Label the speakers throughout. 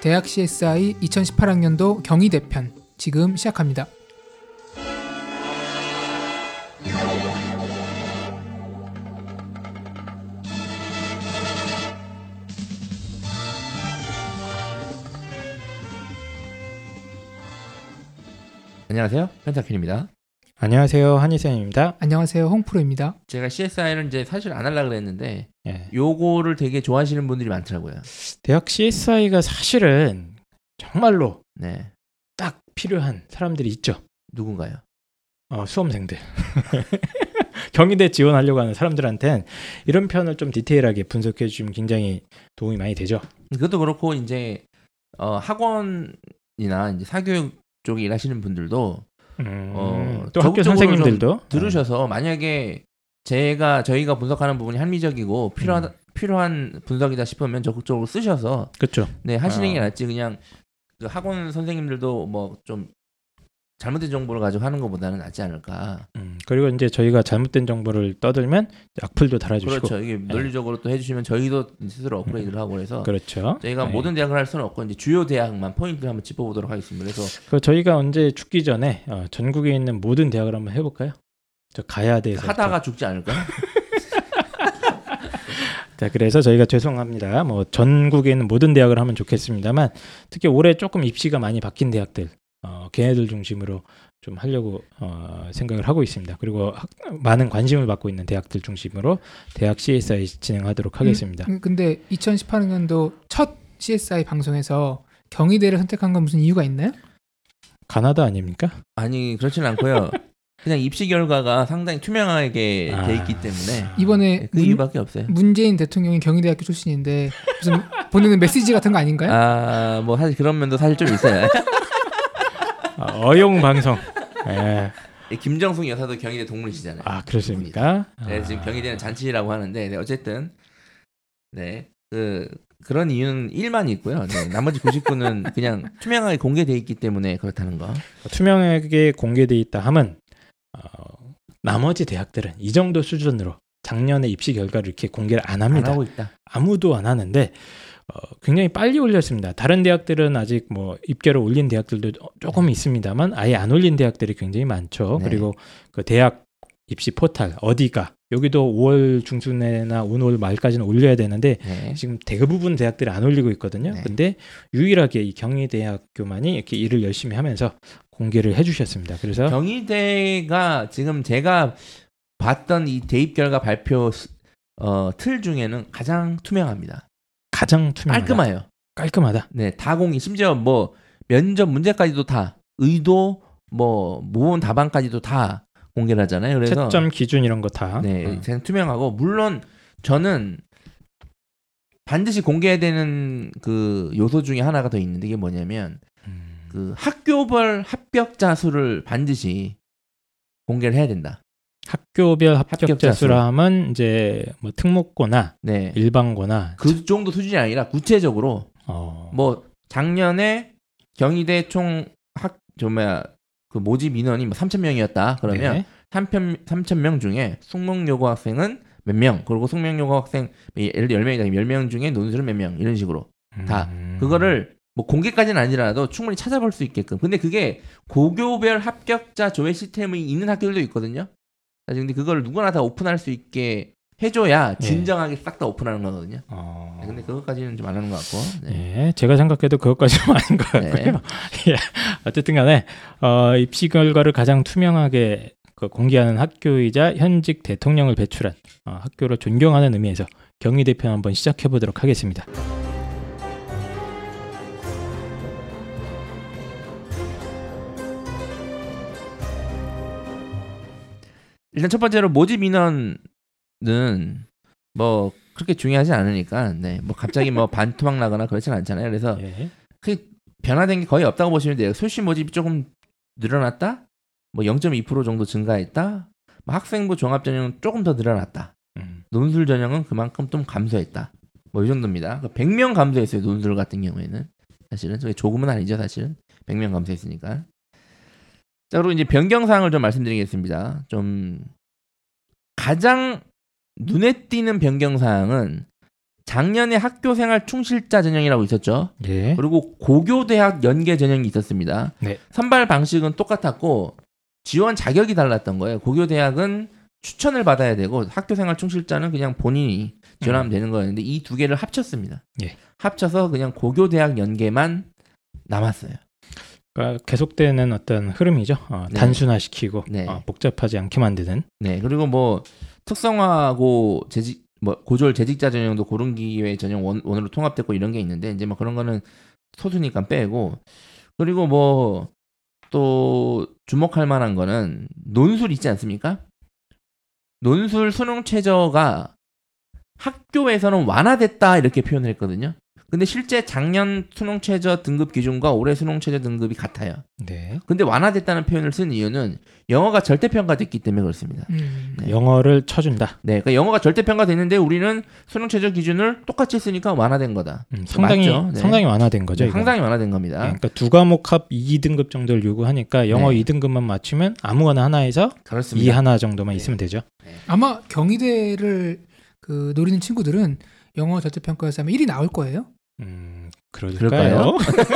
Speaker 1: 대학 CSI 2018학년도 경희대 편 지금 시작합니다.
Speaker 2: 안녕하세요. 펜타킬입니다.
Speaker 3: 안녕하세요 한희생입니다.
Speaker 1: 안녕하세요. 홍프로입니다.
Speaker 2: 제가 CSI를 이제 사실 안 하려고 그랬는데
Speaker 3: 예.
Speaker 2: 요거를 되게 좋아하시는 분들이 많더라고요.
Speaker 3: 대학 CSI가 사실은 정말로
Speaker 2: 네.
Speaker 3: 딱 필요한 사람들이 있죠.
Speaker 2: 누군가요?
Speaker 3: 어, 수험생들. 경희대 지원하려고 하는 사람들한테는 이런 편을 좀 디테일하게 분석해 주시면 굉장히 도움이 많이 되죠.
Speaker 2: 그것도 그렇고 이제 어, 학원이나 이제 사교육 쪽에 일하시는 분들도
Speaker 3: 음,
Speaker 2: 어,
Speaker 3: 또 학교 선생님들도
Speaker 2: 들으셔서 만약에 제가 저희가 분석하는 부분이 합리적이고 필요한
Speaker 3: 음.
Speaker 2: 필요한 분석이다 싶으면 적극적으로 쓰셔서
Speaker 3: 그렇죠.
Speaker 2: 네 하시는 게
Speaker 3: 어.
Speaker 2: 낫지 그냥 그 학원 선생님들도 뭐 좀 잘못된 정보를 가지고 하는 것보다는 낫지 않을까.
Speaker 3: 음, 그리고 이제 저희가 잘못된 정보를 떠들면 악플도 달아주시고
Speaker 2: 그렇죠. 이게 논리적으로 또 해주시면 저희도 스스로 업그레이드를 하고 그래서
Speaker 3: 그렇죠.
Speaker 2: 저희가
Speaker 3: 네.
Speaker 2: 모든 대학을 할 수는 없고 이제 주요 대학만 포인트를 한번 짚어보도록 하겠습니다. 그래서
Speaker 3: 그 저희가 언제 죽기 전에 어, 전국에 있는 모든 대학을 한번 해볼까요? 저 가야 돼서
Speaker 2: 하다가 죽지 않을까?
Speaker 3: 자, 그래서 저희가 죄송합니다. 뭐 전국에 있는 모든 대학을 하면 좋겠습니다만 특히 올해 조금 입시가 많이 바뀐 대학들, 어, 걔네들 중심으로 좀 하려고 어, 생각을 하고 있습니다. 그리고 학- 많은 관심을 받고 있는 대학들 중심으로 대학 CSI 진행하도록 하겠습니다.
Speaker 1: 음, 근데 2018학년도 첫 CSI 방송에서 경희대를 선택한 건 무슨 이유가 있나요?
Speaker 3: 가나다 아닙니까?
Speaker 2: 아니 그렇지는 않고요. 그냥 입시 결과가 상당히 투명하게
Speaker 3: 아.
Speaker 2: 돼 있기 때문에
Speaker 1: 이번에
Speaker 2: 그 이유밖에 없어요.
Speaker 1: 문재인 대통령이 경희대학교 출신인데 무슨 보내는 메시지 같은 거 아닌가요?
Speaker 2: 아뭐 사실 그런 면도 사실 좀 있어요.
Speaker 3: 아, 어용 방송. 예.
Speaker 2: 김정숙 여사도 경희대 동문이시잖아요.
Speaker 3: 아 그렇습니까?
Speaker 2: 네, 지금 경희대는 잔치라고 하는데 네, 어쨌든 네그 그런 이유는 1만 있고요. 네, 나머지 99는 그냥 투명하게 공개돼 있기 때문에 그렇다는 거.
Speaker 3: 투명하게 공개돼 있다 함은 어, 나머지 대학들은 이 정도 수준으로 작년에 입시 결과를 이렇게 공개를
Speaker 2: 안안
Speaker 3: 합니다.
Speaker 2: 하고 있다.
Speaker 3: 아무도 안 하는데 어, 굉장히 빨리 올렸습니다. 다른 대학들은 아직 뭐 입결을 올린 대학들도 조금 있습니다만 아예 안 올린 대학들이 굉장히 많죠.
Speaker 2: 네.
Speaker 3: 그리고 그 대학 입시 포탈 어디가 여기도 5월 중순에나 5월 말까지는 올려야 되는데
Speaker 2: 네.
Speaker 3: 지금 대부분 대학들이 안 올리고 있거든요.
Speaker 2: 네.
Speaker 3: 근데 유일하게 이 경희대학교만이 이렇게 일을 열심히 하면서 공개를 해주셨습니다. 그래서
Speaker 2: 경희대가 지금 제가 봤던 이 대입 결과 발표 수- 어, 틀 중에는 가장 투명합니다.
Speaker 3: 가장 투명하다.
Speaker 2: 깔끔해요.
Speaker 3: 깔끔하다.
Speaker 2: 네, 다 공개. 심지어 뭐 면접 문제까지도 다 의도 뭐 모범 답안까지도 다 공개를 하잖아요. 그래서
Speaker 3: 채점 기준 이런 거 다.
Speaker 2: 네,
Speaker 3: 어.
Speaker 2: 그냥 투명하고 물론 저는 반드시 공개해야 되는 그 요소 중에 하나가 더 있는데 이게 뭐냐면
Speaker 3: 음.
Speaker 2: 그 학교별 합격자 수를 반드시 공개를 해야 된다.
Speaker 3: 학교별 합격자
Speaker 2: 합격자 수.
Speaker 3: 수라 하면 이제 뭐 특목고나
Speaker 2: 네.
Speaker 3: 일반고나
Speaker 2: 그 정도 수준이 아니라 구체적으로
Speaker 3: 어,
Speaker 2: 뭐 작년에 경희대 총학저 뭐야 그 모집 인원이 뭐 3천 명이었다. 그러면
Speaker 3: 네.
Speaker 2: 3천 3천 명 중에 숙명 여고 학생은 몇 명, 그리고 숙명 여고 학생 예를 들어 10명이다. 10명 중에 논술은 몇 명 이런 식으로 다
Speaker 3: 음.
Speaker 2: 그거를 뭐 공개까지는 아니라도 충분히 찾아볼 수 있게끔. 근데 그게 고교별 합격자 조회 시스템이 있는 학교들도 있거든요. 사실 근데 그걸 누구나 다 오픈할 수 있게 해줘야
Speaker 3: 예.
Speaker 2: 진정하게 싹 다 오픈하는 거거든요.
Speaker 3: 어.
Speaker 2: 네, 근데 그것까지는 좀 안 하는 것 같고. 네.
Speaker 3: 네, 제가 생각해도 그것까지는 아닌 것 같고요. 예. 어쨌든 간에 어, 입시 결과를 가장 투명하게 그 공개하는 학교이자 현직 대통령을 배출한 어, 학교를 존경하는 의미에서 경희대 편 한번 시작해 보도록 하겠습니다.
Speaker 2: 일단 첫 번째로 모집 인원은 뭐 그렇게 중요하지 않으니까 네. 뭐 갑자기 뭐 반토막 나거나 그렇진 않잖아요. 그래서
Speaker 3: 예.
Speaker 2: 그 변화된 게 거의 없다고 보시면 돼요. 소시 모집이 조금 늘어났다. 뭐 0.2% 정도 증가했다. 뭐 학생부 종합 전형은 조금 더 늘어났다.
Speaker 3: 음.
Speaker 2: 논술 전형은 그만큼 좀 감소했다. 뭐 이 정도입니다. 100명 감소했어요. 논술 같은 경우에는. 사실은 저게 조금은 아니죠, 사실은. 100명 감소했으니까. 자, 그리고 이제 변경 사항을 좀 말씀드리겠습니다. 좀 가장 눈에 띄는 변경 사항은 작년에 학교생활 충실자 전형이라고 있었죠.
Speaker 3: 예.
Speaker 2: 그리고 고교대학 연계 전형이 있었습니다.
Speaker 3: 네.
Speaker 2: 선발 방식은 똑같았고 지원 자격이 달랐던 거예요. 고교대학은 추천을 받아야 되고 학교생활 충실자는 그냥 본인이 지원하면 되는 거였는데 이 두 개를 합쳤습니다.
Speaker 3: 음. 예.
Speaker 2: 합쳐서 그냥 고교대학 연계만 남았어요.
Speaker 3: 그러니까 계속되는 어떤 흐름이죠. 어,
Speaker 2: 네.
Speaker 3: 단순화시키고
Speaker 2: 네.
Speaker 3: 어, 복잡하지 않게 만드는.
Speaker 2: 네, 그리고 뭐 특성화하고 재직 뭐 고졸 재직자 전형도 고른 기회 전형 원, 원으로 통합됐고 이런 게 있는데 이제 뭐 그런 거는 소수니까 빼고 그리고 뭐 또 주목할 만한 거는 논술 있지 않습니까? 논술 수능 최저가 학교에서는 완화됐다 이렇게 표현을 했거든요. 근데 실제 작년 수능 최저 등급 기준과 올해 수능 최저 등급이 같아요.
Speaker 3: 네.
Speaker 2: 근데 완화됐다는 표현을 쓴 이유는 영어가 절대 평가됐기 때문에 그렇습니다.
Speaker 1: 음.
Speaker 2: 네.
Speaker 3: 영어를 쳐준다.
Speaker 2: 네, 그러니까 영어가 절대 평가됐는데 우리는 수능 최저 기준을 똑같이 쓰니까 완화된 거다.
Speaker 3: 음, 상당히
Speaker 2: 맞죠? 네.
Speaker 3: 상당히 완화된 거죠.
Speaker 2: 네. 상당히 완화된 겁니다.
Speaker 3: 예, 그러니까 두 과목 합 2등급 정도를 요구하니까 영어
Speaker 2: 네.
Speaker 3: 2등급만 맞추면 아무거나 하나에서
Speaker 2: 그렇습니다.
Speaker 3: 이 하나 정도만
Speaker 2: 네.
Speaker 3: 있으면 되죠.
Speaker 1: 아마 경희대를 그 노리는 친구들은 영어 절대평가에서 하면 1이 나올 거예요.
Speaker 3: 음,
Speaker 2: 그럴까요?
Speaker 3: 그럴까요?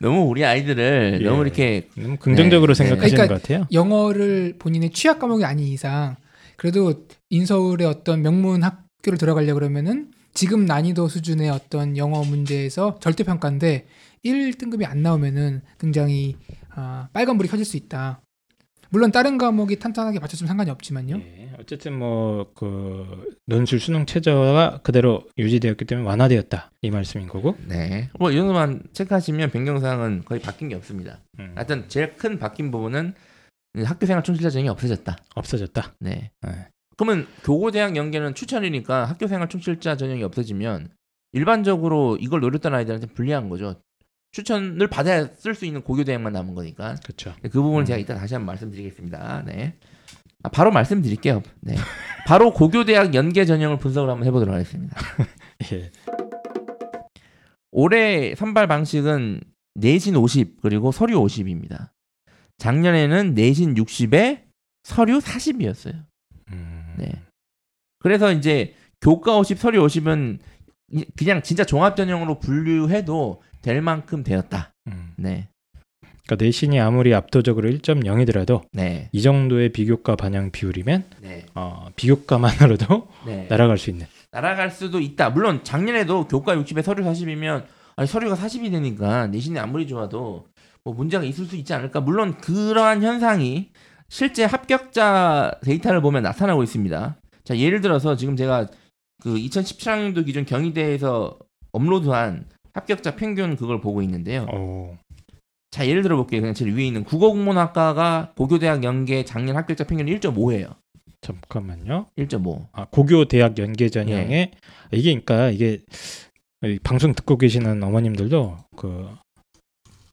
Speaker 2: 너무 우리 아이들을
Speaker 3: 예.
Speaker 2: 너무 이렇게
Speaker 3: 너무 긍정적으로
Speaker 2: 네, 네.
Speaker 3: 생각하시는
Speaker 1: 그러니까
Speaker 3: 것 같아요.
Speaker 1: 영어를 본인의 취약 과목이 아닌 이상 그래도 인서울의 어떤 명문 학교를 들어가려 그러면은 지금 난이도 수준의 어떤 영어 문제에서 절대 평가인데 1등급이 안 나오면은 굉장히 아, 빨간불이 켜질 수 있다. 물론 다른 과목이 탄탄하게 맞췄으면 상관이 없지만요.
Speaker 3: 예, 어쨌든 뭐 그 논술 수능 최저가 그대로 유지되었기 때문에 완화되었다 이 말씀인 거고.
Speaker 2: 네. 뭐이 정도만 체크하시면 변경사항은 거의 바뀐 게 없습니다.
Speaker 3: 음,
Speaker 2: 하여튼 제일 큰 바뀐 부분은 학교생활 충실자 전형이 없어졌다.
Speaker 3: 없어졌다.
Speaker 2: 네.
Speaker 3: 네.
Speaker 2: 그러면 교고대학 연계는 추천이니까 학교생활 충실자 전형이 없어지면 일반적으로 이걸 노렸던 아이들한테 불리한 거죠. 추천을 받아야 쓸 수 있는 고교 대학만 남은 거니까
Speaker 3: 그렇죠.
Speaker 2: 네, 그 부분을
Speaker 3: 음.
Speaker 2: 제가 이따 다시 한번 말씀드리겠습니다. 네. 아, 바로 말씀드릴게요. 네. 바로 고교대학 연계 전형을 분석을 한번 해보도록 하겠습니다.
Speaker 3: 예.
Speaker 2: 올해 선발 방식은 내신 50 그리고 서류 50입니다. 작년에는 내신 60에 서류 40이었어요.
Speaker 3: 음,
Speaker 2: 네. 그래서 이제 교과 50, 서류 50은 이- 그냥 진짜 종합 전형으로 분류해도 될 만큼 되었다.
Speaker 3: 음.
Speaker 2: 네.
Speaker 3: 그러니까 내신이 아무리 압도적으로 1.0이더라도
Speaker 2: 네.
Speaker 3: 이 정도의 비교과 반영 비율이면
Speaker 2: 네.
Speaker 3: 어, 비교과만으로도
Speaker 2: 네.
Speaker 3: 날아갈 수 있는.
Speaker 2: 날아갈 수도 있다. 물론 작년에도 교과 60에 서류 40이면 아니 서류가 40이 되니까 내신이 아무리 좋아도 뭐 문제가 있을 수 있지 않을까. 물론 그러한 현상이 실제 합격자 데이터를 보면 나타나고 있습니다. 자, 예를 들어서 지금 제가 그 2017학년도 기준 경희대에서 업로드한 합격자 평균 그걸 보고 있는데요.
Speaker 3: 오.
Speaker 2: 자, 예를 들어 볼게요. 그냥 제일 위에 있는 국어국문학과가 고교대학 연계 작년 합격자 평균이 1.5예요.
Speaker 3: 잠깐만요.
Speaker 2: 1.5.
Speaker 3: 아, 고교 대학 연계 전형에 이게 그러니까 이게 이 방송 듣고 계시는 어머님들도 그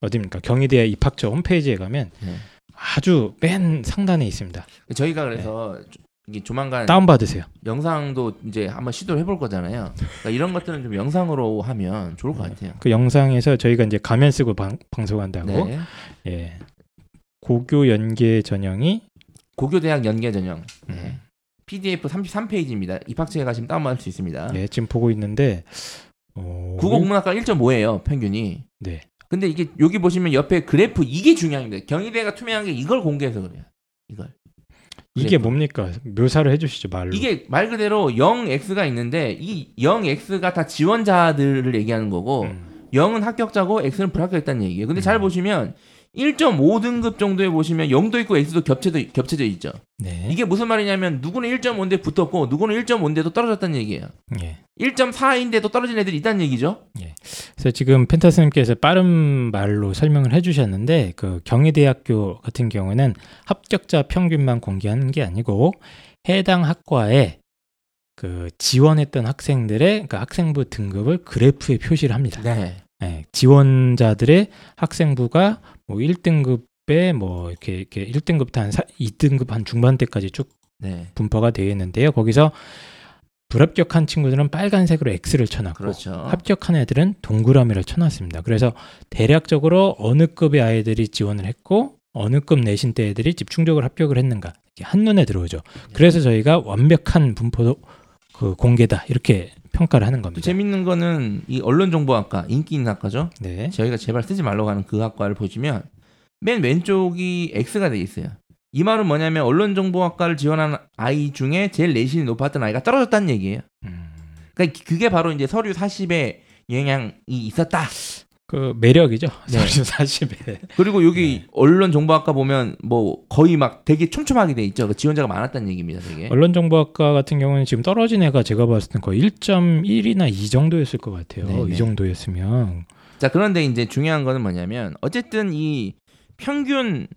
Speaker 3: 어디입니까 경희대 입학처 홈페이지에 가면
Speaker 2: 네.
Speaker 3: 아주 맨 상단에 있습니다.
Speaker 2: 저희가 그래서 조- 이게 조만간
Speaker 3: 다운 받으세요.
Speaker 2: 영상도 이제 한번 시도를 해볼 거잖아요. 그러니까 이런 것들은 좀 영상으로 하면 좋을 것 같아요.
Speaker 3: 그 영상에서 저희가 이제 가면 쓰고 방, 방송한다고
Speaker 2: 네.
Speaker 3: 예. 고교 연계 전형이
Speaker 2: 고교 대학 연계 전형. 네.
Speaker 3: 음.
Speaker 2: PDF 33페이지입니다. 입학처에 가시면 다운받을 수 있습니다.
Speaker 3: 예, 지금 보고 있는데 어,
Speaker 2: 국어 국문학과 1.5예요, 평균이.
Speaker 3: 네.
Speaker 2: 근데 이게 여기 보시면 옆에 그래프 이게 중요합니다. 경희대가 투명한 게 이걸 공개해서 그래요. 이걸.
Speaker 3: 이게
Speaker 2: 그래프.
Speaker 3: 뭡니까? 묘사를 해주시죠 말로.
Speaker 2: 이게 말 그대로 0x가 있는데 이 0x가 다 지원자들을 얘기하는 거고
Speaker 3: 음.
Speaker 2: 0은 합격자고 x는 불합격했다는 얘기예요. 근데 잘
Speaker 3: 음.
Speaker 2: 보시면 1.5등급 정도에 보시면 0도 있고 x도 겹쳐져 겹쳐져 있죠.
Speaker 3: 네.
Speaker 2: 이게 무슨 말이냐면 누구는 1.5인데 붙었고 누구는 1.5인데도 떨어졌다는 얘기예요.
Speaker 3: 예.
Speaker 2: 1.4인데도 떨어진 애들이 있다는 얘기죠.
Speaker 3: 그래서 지금 펜타스님께서 빠른 말로 설명을 해주셨는데 그 경희대학교 같은 경우는 합격자 평균만 공개하는 게 아니고 해당 학과에 그 지원했던 학생들의 그 학생부 등급을 그래프에 표시를 합니다.
Speaker 2: 네.
Speaker 3: 예, 지원자들의 학생부가 뭐 1등급에 뭐 이렇게 이렇게 1등급부터 한 2등급 한 중반대까지 쭉
Speaker 2: 네.
Speaker 3: 분포가 되어 있는데요. 거기서 불합격한 친구들은 빨간색으로 X를 쳐놨고
Speaker 2: 그렇죠.
Speaker 3: 합격한 애들은 동그라미를 쳐놨습니다. 그래서 대략적으로 어느 급의 아이들이 지원을 했고 어느 급 내신대 애들이 집중적으로 합격을 했는가 이게 한눈에 들어오죠. 그래서 저희가 완벽한 분포도 그 공개다 이렇게 평가를 하는
Speaker 2: 또
Speaker 3: 겁니다.
Speaker 2: 재밌는 거는 이 언론정보학과 인기 있는 학과죠.
Speaker 3: 네.
Speaker 2: 저희가 제발 쓰지 말라고 하는 그 학과를 보시면 맨 왼쪽이 X가 돼 있어요. 이 말은 뭐냐면 언론정보학과를 지원한 아이 중에 제일 내신이 높았던 아이가 떨어졌다는 얘기예요.
Speaker 3: 음,
Speaker 2: 그러니까 그게 바로 이제 서류 40에 영향이 있었다.
Speaker 3: 그 매력이죠.
Speaker 2: 네.
Speaker 3: 서류 40에.
Speaker 2: 그리고 여기
Speaker 3: 네.
Speaker 2: 언론정보학과 보면 뭐 거의 막 되게 촘촘하게 돼 있죠. 그 지원자가 많았다는 얘기입니다. 되게.
Speaker 3: 언론정보학과 같은 경우는 지금 떨어진 애가 제가 봤을 땐 거의 1.1이나 2 정도였을 것 같아요.
Speaker 2: 네네.
Speaker 3: 이 정도였으면
Speaker 2: 자 그런데 이제 중요한 거는 뭐냐면 어쨌든 이 평균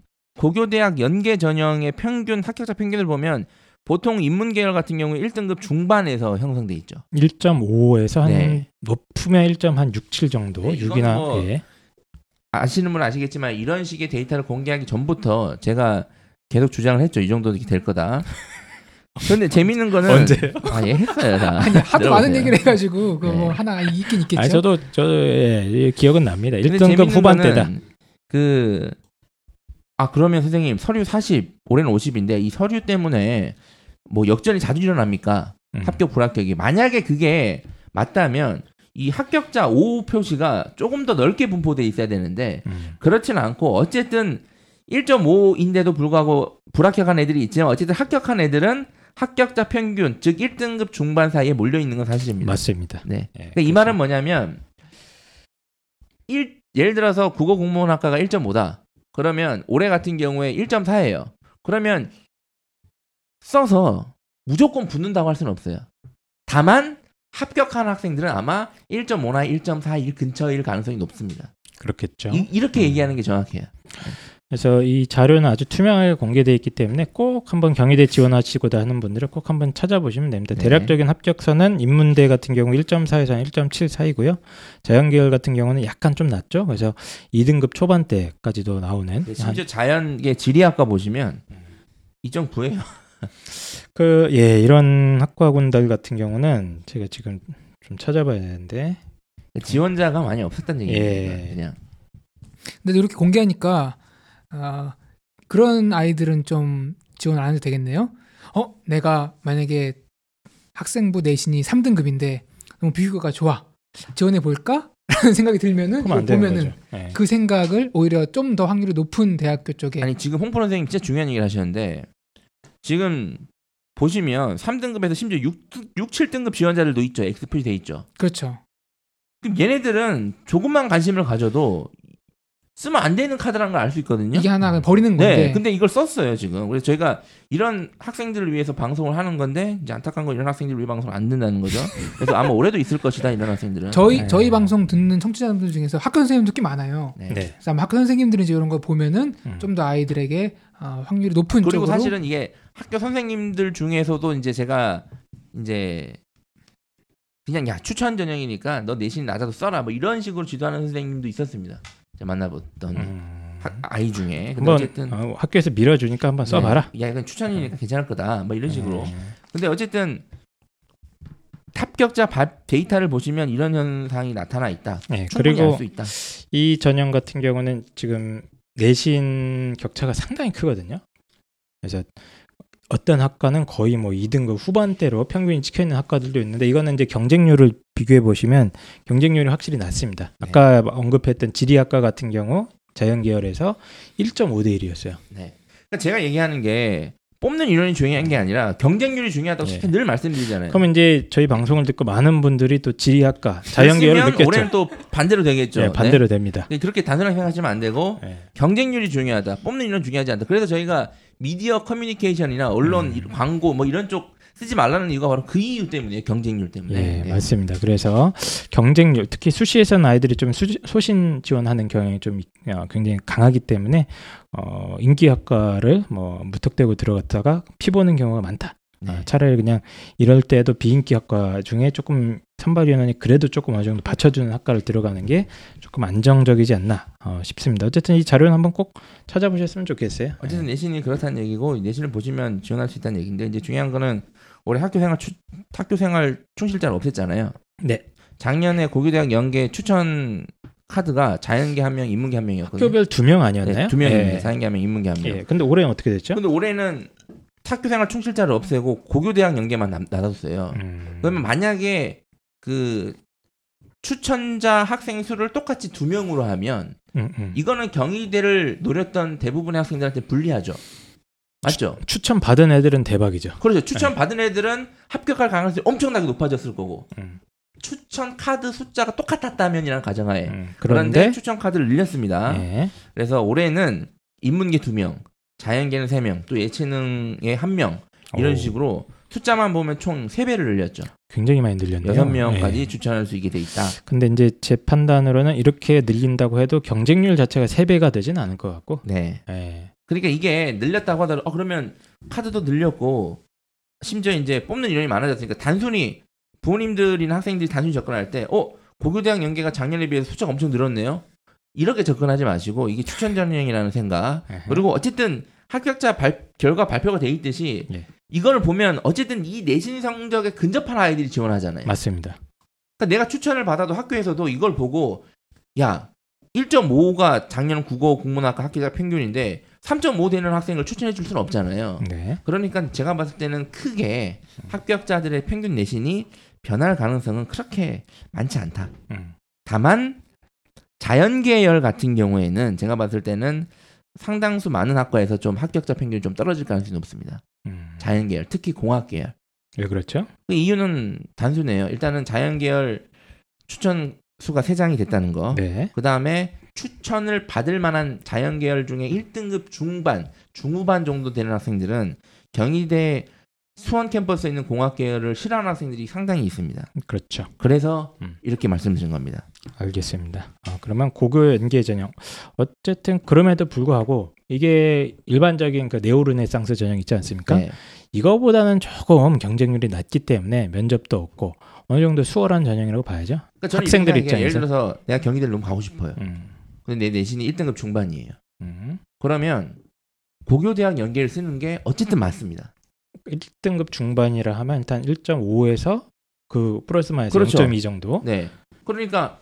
Speaker 2: 고교대학 연계 전형의 평균 합격자 평균을 보면 보통 인문 계열 같은 경우 1등급 중반에서 형성돼 있죠.
Speaker 3: 1.5에서 한
Speaker 2: 네.
Speaker 3: 높으면 1.67 정도
Speaker 2: 네, 이건
Speaker 3: 6이나
Speaker 2: 뭐
Speaker 3: 예.
Speaker 2: 아시는 분은 아시겠지만 이런 식의 데이터를 공개하기 전부터 제가 계속 주장을 했죠. 이 정도 될 거다. 근데 재밌는 거는
Speaker 3: 언제요?
Speaker 2: 아, 예, 했어요. 다.
Speaker 1: 아니 하도 많은
Speaker 2: 들어보세요.
Speaker 1: 얘기를 해가지고 그뭐
Speaker 2: 네.
Speaker 1: 하나 있긴 있겠죠.
Speaker 3: 아 저도 저 예, 예, 기억은 납니다.
Speaker 2: 근데
Speaker 3: 1등급
Speaker 2: 재밌는
Speaker 3: 후반대다.
Speaker 2: 그, 아, 그러면 선생님, 서류 40, 올해는 50인데, 이 서류 때문에 뭐 역전이 자주 일어납니까?
Speaker 3: 음.
Speaker 2: 합격, 불합격이. 만약에 그게 맞다면, 이 합격자 5 표시가 조금 더 넓게 분포돼 있어야 되는데,
Speaker 3: 음.
Speaker 2: 그렇지는 않고, 어쨌든 1.5인데도 불구하고 불합격한 애들이 있지만, 어쨌든 합격한 애들은 합격자 평균, 즉 1등급 중반 사이에 몰려 있는 건 사실입니다.
Speaker 3: 맞습니다.
Speaker 2: 네.
Speaker 3: 예,
Speaker 2: 그러니까 이 말은 뭐냐면 일, 예를 들어서 국어 공무원 학과가 1.5다. 그러면 올해 같은 경우에 1.4예요. 그러면 써서 무조건 붙는다고 할 수는 없어요. 다만 합격한 학생들은 아마 1.5나 1.4일 근처일 가능성이 높습니다.
Speaker 3: 그렇겠죠.
Speaker 2: 이, 이렇게
Speaker 3: 음.
Speaker 2: 얘기하는 게 정확해요.
Speaker 3: 그래서 이 자료는 아주 투명하게 공개되어 있기 때문에 꼭 한번 경희대 지원하시고자 하는 분들은 꼭 한번 찾아보시면 됩니다.
Speaker 2: 네.
Speaker 3: 대략적인 합격선은 인문대 같은 경우 1.4에서 1.7 사이고요. 자연계열 같은 경우는 약간 좀 낮죠. 그래서 2등급 초반대까지도 나오는
Speaker 2: 근데 심지어 자연계 지리학과 보시면 2.9예요.
Speaker 3: 그 예 이런 학과군들 같은 경우는 제가 지금 좀 찾아봐야 되는데
Speaker 2: 지원자가 많이 없었다는 얘기입니다.
Speaker 3: 예.
Speaker 2: 그냥.
Speaker 1: 근데 이렇게 공개하니까 아, 그런 아이들은 좀 지원 안 해도 되겠네요. 어, 내가 만약에 학생부 내신이 3등급인데 너무 비교가 좋아. 지원해 볼까? 라는 생각이 들면은 보면은.
Speaker 3: 예.
Speaker 1: 그 생각을 오히려 좀 더 확률이 높은 대학교 쪽에
Speaker 2: 아니 지금 홍프로 선생님 진짜 중요한 얘기를 하셨는데 지금 보시면 3등급에서 심지어 6, 6 7등급 지원자들도 있죠. X 표시돼 있죠.
Speaker 1: 그렇죠.
Speaker 2: 그럼 얘네들은 조금만 관심을 가져도 쓰면 안 되는 카드라는 걸 알 수 있거든요.
Speaker 1: 이게 하나 버리는 건데
Speaker 2: 네, 근데 이걸 썼어요 지금. 그래서 저희가 이런 학생들을 위해서 방송을 하는 건데 이제 안타까운 건 이런 학생들을 위해 방송을 안 듣는다는 거죠. 그래서 아마 올해도 있을 것이다 이런 학생들은.
Speaker 1: 저희
Speaker 3: 네.
Speaker 1: 저희 방송 듣는 청취자분들 중에서 학교 선생님도 꽤 많아요.
Speaker 2: 네.
Speaker 3: 네.
Speaker 1: 그래서 아마 학교 선생님들이 이제 이런 거 보면은
Speaker 3: 음.
Speaker 1: 좀더 아이들에게 어, 확률이 높은
Speaker 2: 그리고
Speaker 1: 쪽으로
Speaker 2: 사실은 이게 학교 선생님들 중에서도 이제 제가 이제 그냥 야 추천 전형이니까 너 내신 낮아도 써라 뭐 이런 식으로 지도하는 선생님도 있었습니다. 만나봤던
Speaker 3: 음.
Speaker 2: 학- 아이 중에 근데 어쨌든
Speaker 3: 어, 학교에서 밀어주니까 한번 써봐라.
Speaker 2: 네. 야 이건 추천이니까 괜찮을 거다 뭐 이런 식으로
Speaker 3: 음.
Speaker 2: 근데 어쨌든 합격자 바- 데이터를 보시면 이런 현상이 나타나 있다.
Speaker 3: 네, 그리고
Speaker 2: 있다.
Speaker 3: 이 전형 같은 경우는 지금 내신 격차가 상당히 크거든요. 그래서 어떤 학과는 거의 뭐 2등급 후반대로 평균이 찍혀 있는 학과들도 있는데 이거는 이제 경쟁률을 비교해 보시면 경쟁률이 확실히 낮습니다.
Speaker 2: 네.
Speaker 3: 아까 언급했던 지리학과 같은 경우 자연 계열에서 1.5대 1이었어요.
Speaker 2: 네. 그러니까 제가 얘기하는 게 뽑는 인원이 중요한 게 아니라 경쟁률이 중요하다고
Speaker 3: 네.
Speaker 2: 늘 말씀드리잖아요.
Speaker 3: 그러면 이제 저희 방송을 듣고 많은 분들이 또 지리학과 자연 계열을
Speaker 2: 됐으면
Speaker 3: 느꼈죠.
Speaker 2: 올해는 또 반대로 되겠죠.
Speaker 3: 네, 반대로 됩니다.
Speaker 2: 네. 그렇게 단순하게 생각하시면 안 되고
Speaker 3: 네.
Speaker 2: 경쟁률이 중요하다. 뽑는 인원 중요하지 않다. 그래서 저희가 미디어 커뮤니케이션이나 언론
Speaker 3: 음.
Speaker 2: 이- 광고 뭐 이런 쪽 쓰지 말라는 이유가 바로 그 이유 때문이에요. 경쟁률 때문에.
Speaker 3: 네,
Speaker 2: 네.
Speaker 3: 맞습니다. 그래서 경쟁률, 특히 수시에서는 아이들이 좀 수, 소신 지원하는 경향이 좀 어, 굉장히 강하기 때문에 어, 인기 학과를 뭐 무턱대고 들어갔다가 피보는 경우가 많다.
Speaker 2: 네.
Speaker 3: 아, 차라리 그냥 이럴 때도 비인기 학과 중에 조금 선발위원회이 그래도 조금 어느 정도 받쳐주는 학과를 들어가는 게 조금 안정적이지 않나 어, 싶습니다. 어쨌든 이 자료는 한번 꼭 찾아보셨으면 좋겠어요.
Speaker 2: 어쨌든 내신이 그렇다는 얘기고 내신을 보시면 지원할 수 있다는 얘기인데 이제 중요한 거는 올해 학교생활 추, 학교생활 충실자를 없앴잖아요.
Speaker 3: 네.
Speaker 2: 작년에 고교대학 연계 추천 카드가 자연계 한 명, 인문계 한 명이었거든요.
Speaker 3: 학교별 두 명 아니었나요?
Speaker 2: 네, 두 명입니다.
Speaker 3: 예.
Speaker 2: 자연계 한 명, 인문계 한 명.
Speaker 3: 예. 근데 올해는 어떻게 됐죠?
Speaker 2: 근데 올해는 학교생활 충실자를 없애고 고교대학 연계만 남- 놔뒀어요.
Speaker 3: 음.
Speaker 2: 그러면 만약에 그 추천자 학생 수를 똑같이 두 명으로 하면
Speaker 3: 음, 음.
Speaker 2: 이거는 경희대를 노렸던 대부분의 학생들한테 불리하죠. 맞죠?
Speaker 3: 추천 받은 애들은 대박이죠.
Speaker 2: 그렇죠. 추천 받은 애들은 합격할 가능성이 엄청나게 높아졌을 거고
Speaker 3: 음.
Speaker 2: 추천 카드 숫자가 똑같았다면이라는 가정하에
Speaker 3: 음.
Speaker 2: 그런데
Speaker 3: 그런데
Speaker 2: 추천 카드를 늘렸습니다.
Speaker 3: 예.
Speaker 2: 그래서 올해는 인문계 두 명, 자연계는 세 명, 또 예체능에 한 명 이런
Speaker 3: 오.
Speaker 2: 식으로 숫자만 보면 총 세 배를 늘렸죠.
Speaker 3: 굉장히 많이 늘렸네요.
Speaker 2: 여섯 명까지
Speaker 3: 예.
Speaker 2: 추천할 수 있게 돼 있다.
Speaker 3: 근데 이제 제 판단으로는 이렇게 늘린다고 해도 경쟁률 자체가 세 배가 되진 않을 것 같고.
Speaker 2: 네.
Speaker 3: 예.
Speaker 2: 그러니까 이게 늘렸다고 하더라도 어 그러면 카드도 늘렸고 심지어 이제 뽑는 인원이 많아졌으니까 단순히 부모님들이나 학생들이 단순히 접근할 때 어 고교대학 연계가 작년에 비해서 숫자가 엄청 늘었네요. 이렇게 접근하지 마시고 이게 추천 전형이라는 생각 그리고 어쨌든 합격자 발- 결과 발표가 돼 있듯이
Speaker 3: 예.
Speaker 2: 이걸 보면 어쨌든 이 내신 성적에 근접한 아이들이 지원하잖아요.
Speaker 3: 맞습니다.
Speaker 2: 그러니까 내가 추천을 받아도 학교에서도 이걸 보고 야 1.5가 작년 국어 국문학과 합격자 평균인데 3.5 되는 학생을 추천해 줄 수는 없잖아요.
Speaker 3: 네.
Speaker 2: 그러니까 제가 봤을 때는 크게 합격자들의 평균 내신이 변할 가능성은 그렇게 많지 않다.
Speaker 3: 음.
Speaker 2: 다만 자연계열 같은 경우에는 제가 봤을 때는 상당수 많은 학과에서 좀 합격자 평균이 좀 떨어질 가능성이 높습니다.
Speaker 3: 음.
Speaker 2: 자연계열, 특히 공학계열.
Speaker 3: 왜 그렇죠?
Speaker 2: 그 이유는 단순해요. 일단은 자연계열 추천 수가 3장이 됐다는 거.
Speaker 3: 네.
Speaker 2: 그 다음에 추천을 받을 만한 자연계열 중에 1등급 중반, 중후반 정도 되는 학생들은 경희대 수원 캠퍼스에 있는 공학 계열을 싫어하는 학생들이 상당히 있습니다.
Speaker 3: 그렇죠.
Speaker 2: 그래서
Speaker 3: 음.
Speaker 2: 이렇게 말씀드린 겁니다.
Speaker 3: 알겠습니다. 아, 그러면 고교 연계 전형. 어쨌든 그럼에도 불구하고 이게 일반적인 그 네오르네상스 전형 있지 않습니까?
Speaker 2: 네.
Speaker 3: 이거보다는 조금 경쟁률이 낮기 때문에 면접도 없고 어느 정도 수월한 전형이라고 봐야죠.
Speaker 2: 그러니까
Speaker 3: 학생들
Speaker 2: 생각해요. 예를
Speaker 3: 입장에서.
Speaker 2: 들어서 내가 경희대를 너무 가고 싶어요.
Speaker 3: 음.
Speaker 2: 근데 내 내신이 1등급 중반이에요.
Speaker 3: 음.
Speaker 2: 그러면 고교대학 연계를 쓰는 게 어쨌든 맞습니다.
Speaker 3: 1등급 중반이라 하면 일단 1.5에서 그 플러스 마이너스
Speaker 2: 그렇죠.
Speaker 3: 0.2 정도.
Speaker 2: 네. 그러니까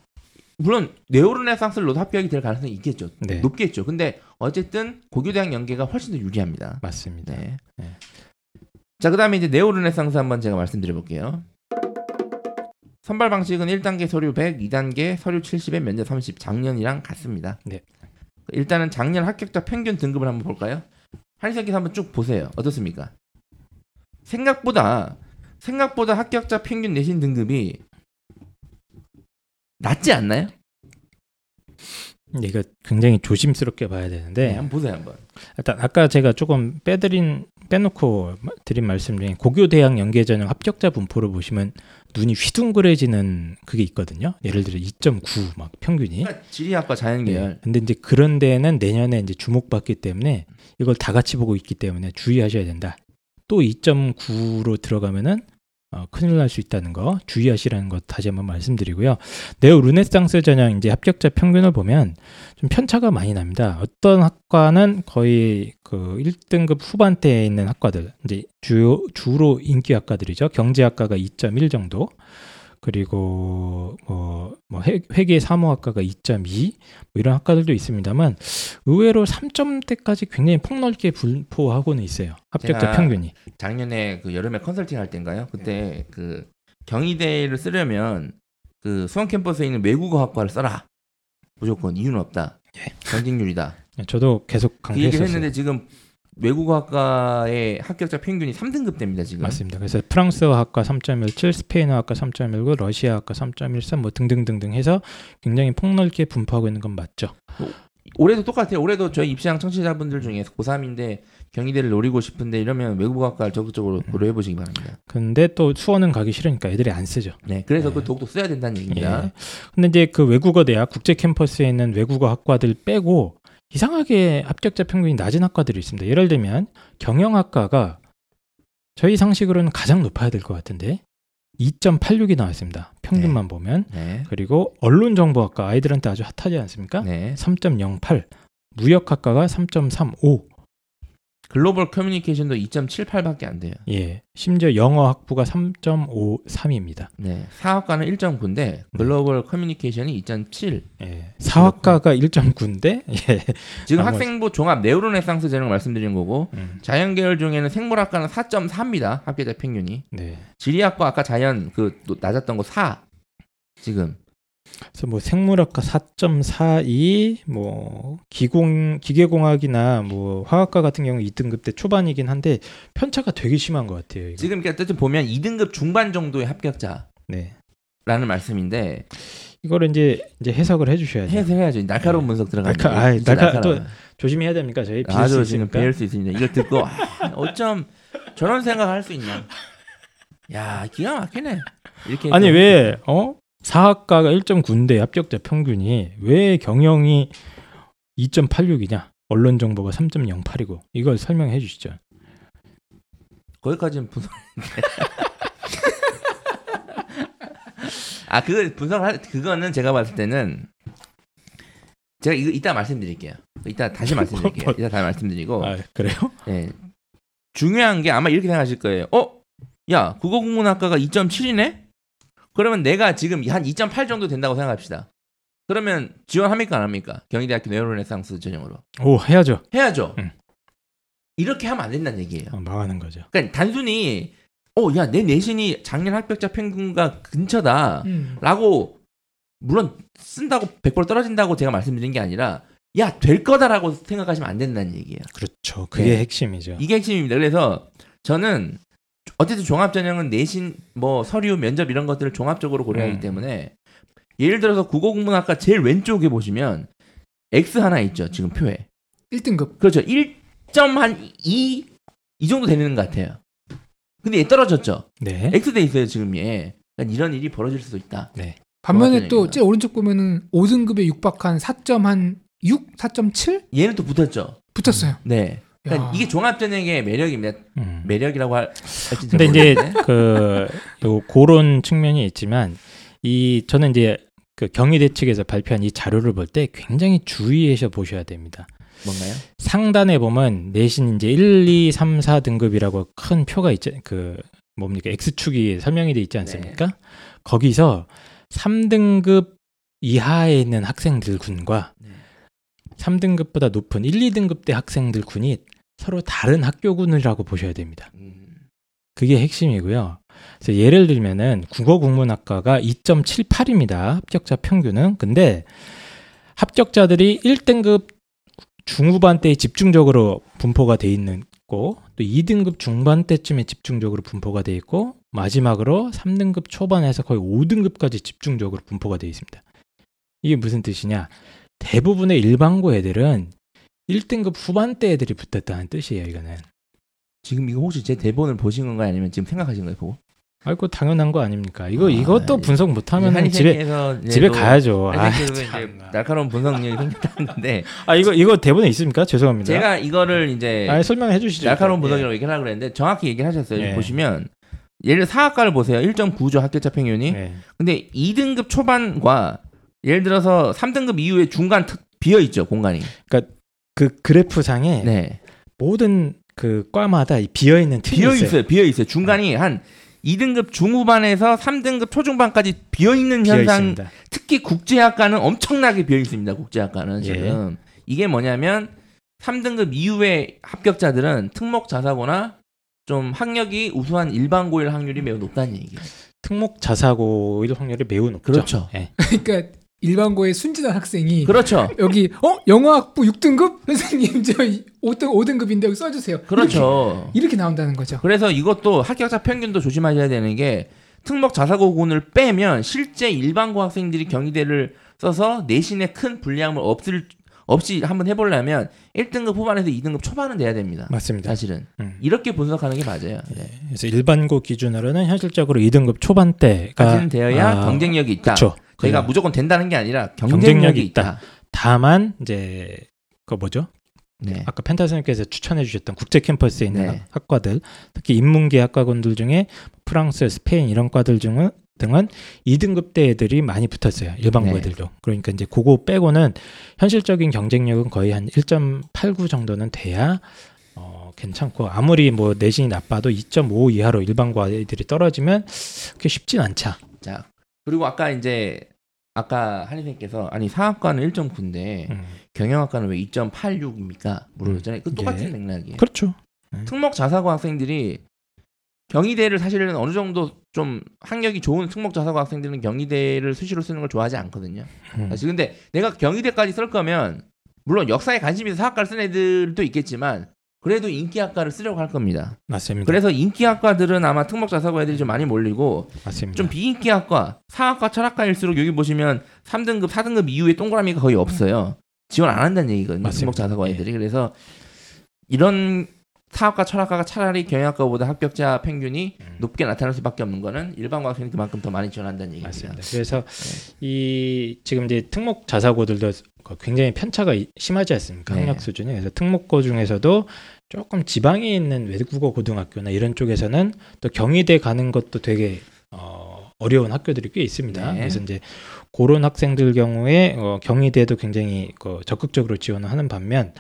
Speaker 2: 물론 네오르네상스를 넣어도 합격이 될 가능성이 있겠죠.
Speaker 3: 네.
Speaker 2: 높겠죠. 근데 어쨌든 고교대학 연계가 훨씬 더 유리합니다.
Speaker 3: 맞습니다.
Speaker 2: 네.
Speaker 3: 네.
Speaker 2: 자, 그다음에 이제 네오르네상스 한번 제가 말씀드려 볼게요. 선발 방식은 1단계 서류 100, 2단계 서류 70에 면접 30 작년이랑 같습니다.
Speaker 3: 네.
Speaker 2: 일단은 작년 합격자 평균 등급을 한번 볼까요? 한석기서 한번 쭉 보세요. 어떻습니까? 생각보다 생각보다 합격자 평균 내신 등급이 낮지 않나요?
Speaker 3: 이거 굉장히 조심스럽게 봐야 되는데
Speaker 2: 네, 한번 보세요 한번.
Speaker 3: 일단 아까 제가 조금 빼드린 빼놓고 드린 말씀 중에 고교 대학 연계 전형 합격자 분포를 보시면 눈이 휘둥그레지는 그게 있거든요. 예를 들어 2.9 막 평균이.
Speaker 2: 그러니까 지리학과 자연계열.
Speaker 3: 네. 근데 이제 그런 데는 내년에 이제 주목받기 때문에 이걸 다 같이 보고 있기 때문에 주의하셔야 된다. 또 2.9로 들어가면은 어, 큰일 날 수 있다는 거 주의하시라는 것 다시 한번 말씀드리고요. 네오 르네상스 전형 이제 합격자 평균을 보면 좀 편차가 많이 납니다. 어떤 학과는 거의 그 1등급 후반대에 있는 학과들 이제 주 주로 인기 학과들이죠. 경제학과가 2.1 정도. 그리고 뭐, 뭐 회- 회계 사무학과가 2.2 뭐 이런 학과들도 있습니다만 의외로 3점대까지 굉장히 폭넓게 분포하고는 있어요. 합격자 평균이.
Speaker 2: 작년에 그 여름에 컨설팅 할 때인가요? 그때 그 경희대를 쓰려면 그 수원 캠퍼스에 있는 외국어 학과를 써라. 무조건 이유는 없다. 경쟁률이다.
Speaker 3: 저도 계속
Speaker 2: 그 얘기를
Speaker 3: 강조했었어요.
Speaker 2: 했는데 지금 외국어 학과의 합격자 평균이 3등급 됩니다 지금.
Speaker 3: 맞습니다. 그래서 프랑스어 학과 3.17, 스페인어 학과 3.19, 러시아 학과 3.13 뭐 등등등등 해서 굉장히 폭넓게 분포하고 있는 건 맞죠.
Speaker 2: 올해도 똑같아요. 올해도 저희 입시왕 청취자분들 중에서 고3인데 경희대를 노리고 싶은데 이러면 외국어 학과를 적극적으로 고려해 보시기 바랍니다.
Speaker 3: 근데 또 수원은 가기 싫으니까 애들이 안 쓰죠.
Speaker 2: 네, 그래서
Speaker 3: 네.
Speaker 2: 그 독도 써야 된다는 얘기입니다.
Speaker 3: 예. 근데 이제 그 외국어 대학 국제 캠퍼스에 있는 외국어 학과들 빼고 이상하게 합격자 평균이 낮은 학과들이 있습니다. 예를 들면 경영학과가 저희 상식으로는 가장 높아야 될 것 같은데 2.86이 나왔습니다. 평균만 보면
Speaker 2: 네.
Speaker 3: 그리고 언론정보학과 아이들한테 아주 핫하지 않습니까?
Speaker 2: 네.
Speaker 3: 3.08 무역학과가 3.35
Speaker 2: 글로벌 커뮤니케이션도 2.78밖에 안 돼요.
Speaker 3: 예. 심지어 영어 학부가 3.53입니다.
Speaker 2: 네. 사학과는 1.9인데 글로벌 커뮤니케이션이 2.7.
Speaker 3: 예. 사학과가 1.9인데 예.
Speaker 2: 지금
Speaker 3: 나머지-
Speaker 2: 학생부 종합 네오르네상스 전형 말씀드린 거고
Speaker 3: 음,
Speaker 2: 자연 계열 중에는 생물학과는 4.4입니다. 합격자 평균이.
Speaker 3: 네.
Speaker 2: 지리학과 아까 자연 그 노- 낮았던 거 4. 지금.
Speaker 3: 그래서 뭐 생물학과 4.42, 뭐 기공 기계공학이나 뭐 화학과 같은 경우 2등급 때 초반이긴 한데 편차가 되게 심한 것 같아요. 이거.
Speaker 2: 지금 이렇게 어쨌든 보면 2등급 중반 정도의 합격자라는
Speaker 3: 네.
Speaker 2: 말씀인데
Speaker 3: 이거를 이제 이제 해석을 해주셔야죠.
Speaker 2: 해서 해야죠. 날카로운 분석 들어가면.
Speaker 3: 날카- 아이, 날카-
Speaker 2: 날카로워요.
Speaker 3: 조심해야 됩니까? 저희
Speaker 2: 아주 지금. 배울 수 있으니까 이걸 듣고 아, 어쩜 저런 생각할 수 있냐. 야 기가 막히네. 이렇게
Speaker 3: 아니
Speaker 2: 좀-
Speaker 3: 왜 어? 사학과가 1.9인데 합격자 평균이 왜 경영이 2.86이냐? 언론 정보가 3.08이고 이걸 설명해 주시죠.
Speaker 2: 거기까지는 분석. 아 그거 분석할 그거는 제가 봤을 때는 제가 이거 이따 말씀드릴게요. 이따 다시 말씀드릴게요. 이따 다시 말씀드리고
Speaker 3: 아, 그래요?
Speaker 2: 예. 중요한 게 아마 이렇게 생각하실 거예요. 어? 야, 국어국문학과가 2.7이네? 그러면 내가 지금 한 2.8 정도 된다고 생각합시다. 그러면 지원합니까 안 합니까? 경희대학교 네오르네상스 전형으로.
Speaker 3: 오, 해야죠.
Speaker 2: 해야죠.
Speaker 3: 응.
Speaker 2: 이렇게 하면 안 된다는 얘기예요.
Speaker 3: 어, 망하는 거죠.
Speaker 2: 그러니까 단순히 어, 야, 내 내신이 작년 합격자 평균과 근처다.
Speaker 1: 음.
Speaker 2: 라고 물론 쓴다고 100% 떨어진다고 제가 말씀드린 게 아니라 야, 될 거다라고 생각하시면 안 된다는 얘기예요.
Speaker 3: 그렇죠. 그게
Speaker 2: 네.
Speaker 3: 핵심이죠.
Speaker 2: 이게 핵심입니다. 그래서 저는 어쨌든 종합 전형은 내신 뭐 서류 면접 이런 것들을 종합적으로 고려하기
Speaker 3: 음.
Speaker 2: 때문에 예를 들어서 국어국문학과 제일 왼쪽에 보시면 X 하나 있죠. 지금 표에.
Speaker 1: 1등급.
Speaker 2: 그렇죠. 1.2이 정도 되는 것 같아요. 근데 얘 떨어졌죠.
Speaker 3: 네.
Speaker 2: X 돼 있어요, 지금 얘. 그러니까 이런 일이 벌어질 수도 있다.
Speaker 1: 반면에
Speaker 2: 종합
Speaker 1: 또. 제일 오른쪽 보면은 5등급에 육박한 4.6, 4.7
Speaker 2: 얘는 또 붙었죠.
Speaker 1: 붙었어요.
Speaker 2: 네. 그러니까
Speaker 1: 야.
Speaker 2: 이게 종합 전형의 매력입니다.
Speaker 3: 음.
Speaker 2: 매력이라고 할,
Speaker 3: 근데 이제 그, 요 그런 측면이 있지만 이 저는 이제 그 경희대 측에서 발표한 이 자료를 볼 때 굉장히 주의해서 보셔야 됩니다.
Speaker 2: 뭔가요?
Speaker 3: 상단에 보면 내신 이제 1, 2, 3, 4 등급이라고 큰 표가 있지 그 뭡니까 X축이 설명이 돼 있지 않습니까? 거기서 3등급 이하에 있는 학생들 군과
Speaker 2: 네.
Speaker 3: 3등급보다 높은 1, 2등급 대 학생들 군이 서로 다른 학교군이라고 보셔야 됩니다.
Speaker 2: 음,
Speaker 3: 그게 핵심이고요. 그래서 예를 들면은 국어 국문학과가 2.78입니다. 합격자 평균은. 근데 합격자들이 1등급 중후반 때에 집중적으로 분포가 돼 있는 거고 또 2등급 중반 때쯤에 집중적으로 분포가 돼 있고 마지막으로 3등급 초반에서 거의 5등급까지 집중적으로 분포가 돼 있습니다. 이게 무슨 뜻이냐? 대부분의 일반고 애들은 1등급 후반대 애들이 붙었다는 뜻이에요, 이거는.
Speaker 2: 지금 이거 혹시 제 대본을 보신 건가요? 아니면 지금 생각하신 거예요? 보고?
Speaker 3: 아이고 당연한 거 아닙니까? 이거
Speaker 2: 아,
Speaker 3: 이것도
Speaker 2: 예.
Speaker 3: 분석 못하면 집에 집에
Speaker 2: 또
Speaker 3: 가야죠. 아.
Speaker 2: 날카로운 분석력이 생겼다는데
Speaker 3: 아 이거 이거 대본에 있습니까? 죄송합니다.
Speaker 2: 제가 이거를 이제
Speaker 3: 아 설명해 주시죠.
Speaker 2: 날카로운
Speaker 3: 예.
Speaker 2: 분석이라고 얘기하려고 그랬는데 정확히 얘기를 하셨어요.
Speaker 3: 예.
Speaker 2: 보시면 예를 사학과를 보세요. 1.9죠 합격자 평균이.
Speaker 3: 네.
Speaker 2: 근데 2등급 초반과 예를 들어서 3등급 이후에 중간 틈 비어 있죠 공간이.
Speaker 3: 그 그래프 상에
Speaker 2: 네.
Speaker 3: 모든 그 과마다 비어 있는 틈이
Speaker 2: 비어
Speaker 3: 있어요.
Speaker 2: 비어 있어요. 중간이 한 2등급 중후반에서 3등급 초중반까지 비어 있는
Speaker 3: 비어
Speaker 2: 현상
Speaker 3: 있습니다.
Speaker 2: 특히 국제학과는 엄청나게 비어 있습니다. 국제학과는
Speaker 3: 예.
Speaker 2: 지금 이게 뭐냐면 3등급 이후의 합격자들은 특목 자사고나 좀 학력이 우수한 일반고일 확률이 매우 높다는 얘기예요.
Speaker 3: 특목 자사고일 확률이 매우 높죠.
Speaker 2: 그렇죠.
Speaker 3: 예.
Speaker 1: 그러니까 일반고의 순진한 학생이
Speaker 2: 그렇죠.
Speaker 1: 여기 어 영어학부 6등급 선생님 저 5등 5등급인데 여기 써주세요.
Speaker 2: 그렇죠.
Speaker 1: 이렇게, 이렇게 나온다는 거죠.
Speaker 2: 그래서 이것도 합격자 평균도 조심하셔야 되는 게 특목 자사고군을 빼면 실제 일반고 학생들이 경희대를 써서 내신에 큰 불리함을 없을 없이 한번 해보려면 1등급 후반에서 2등급 초반은 돼야 됩니다.
Speaker 3: 맞습니다.
Speaker 2: 사실은
Speaker 3: 음.
Speaker 2: 이렇게 분석하는 게 맞아요. 네.
Speaker 3: 그래서 일반고 기준으로는 현실적으로 2등급 초반대가
Speaker 2: 되어야
Speaker 3: 아,
Speaker 2: 경쟁력이 있다.
Speaker 3: 그렇죠.
Speaker 2: 저희가
Speaker 3: 그래요.
Speaker 2: 무조건 된다는 게 아니라 경쟁력이,
Speaker 3: 경쟁력이
Speaker 2: 있다.
Speaker 3: 다만 이제 그 뭐죠?
Speaker 2: 네.
Speaker 3: 아까 펜타 선생님께서 추천해 주셨던 국제 캠퍼스에 있는
Speaker 2: 네.
Speaker 3: 학과들, 특히 인문계 학과군들 중에 프랑스, 스페인 이런 과들 중은 등은 2등급대 애들이 많이 붙었어요. 일반고
Speaker 2: 네.
Speaker 3: 애들도. 그러니까 이제 그거 빼고는 현실적인 경쟁력은 거의 한 1.89 정도는 돼야 어, 괜찮고 아무리 뭐 내신이 나빠도 2.5 이하로 일반과 애들이 떨어지면 그게 쉽진 않자.
Speaker 2: 자 그리고 아까 이제 아까 한희생께서 아니 상학과는 1.9인데
Speaker 3: 음.
Speaker 2: 경영학과는 왜 2.86입니까? 물어봤잖아요. 그 똑같은
Speaker 3: 예.
Speaker 2: 맥락이에요.
Speaker 3: 그렇죠.
Speaker 2: 특목 자사고 학생들이 경희대를 사실은 어느 정도 좀 학력이 좋은 특목 자사고 학생들은 경희대를 수시로 쓰는 걸 좋아하지 않거든요.
Speaker 3: 음.
Speaker 2: 사실 근데 내가 경희대까지 쓸 거면 물론 역사에 관심이 있어 사학과를 쓴 애들도 있겠지만 그래도 인기학과를 쓰려고 할 겁니다.
Speaker 3: 맞습니다.
Speaker 2: 그래서 인기학과들은 아마 특목 자 사고 애들이 좀 많이 몰리고
Speaker 3: 맞습니다.
Speaker 2: 좀 비인기학과, 사학과, 철학과일수록 여기 보시면 3등급, 4등급 이후에 동그라미가 거의 없어요. 지원 안 한다는 얘기거든요.
Speaker 3: 맞습니다.
Speaker 2: 특목 자 사고
Speaker 3: 예.
Speaker 2: 애들이. 그래서 이런 사학과, 철학과가 차라리 경영학과보다 합격자 평균이
Speaker 3: 음.
Speaker 2: 높게 나타날 수밖에 없는 거는 일반 과 학생이 그만큼 더 많이 지원한다는 얘기입니다.
Speaker 3: 맞습니다. 그래서 이 지금 이제 특목 자사고들도 굉장히 편차가 이- 심하지 않습니까?
Speaker 2: 네.
Speaker 3: 학력 수준이. 그래서 특목고 중에서도 조금 지방에 있는 외국어 고등학교나 이런 쪽에서는 또 경희대 가는 것도 되게 어, 어려운 학교들이 꽤 있습니다.
Speaker 2: 네.
Speaker 3: 그래서 이제 그런 학생들 경우에 어, 경희대도 굉장히 그 적극적으로 지원을 하는 반면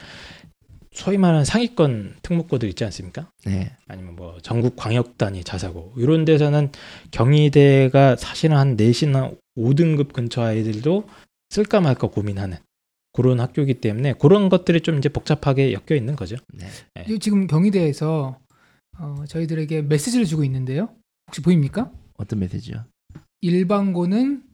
Speaker 3: 소위 말하는 상위권 특목고들 있지 않습니까?
Speaker 2: 네.
Speaker 3: 아니면 뭐 전국 광역 단위 자사고 이런 데서는 경희대가 사실은 한 내신한 5등급 근처 아이들도 쓸까 말까 고민하는 그런 학교이기 때문에 그런 것들이 좀 이제 복잡하게 엮여 있는 거죠.
Speaker 2: 네.
Speaker 1: 이- 지금 경희대에서 어, 저희들에게 메시지를 주고 있는데요. 혹시 보입니까?
Speaker 2: 어떤 메시지요?
Speaker 1: 일반고는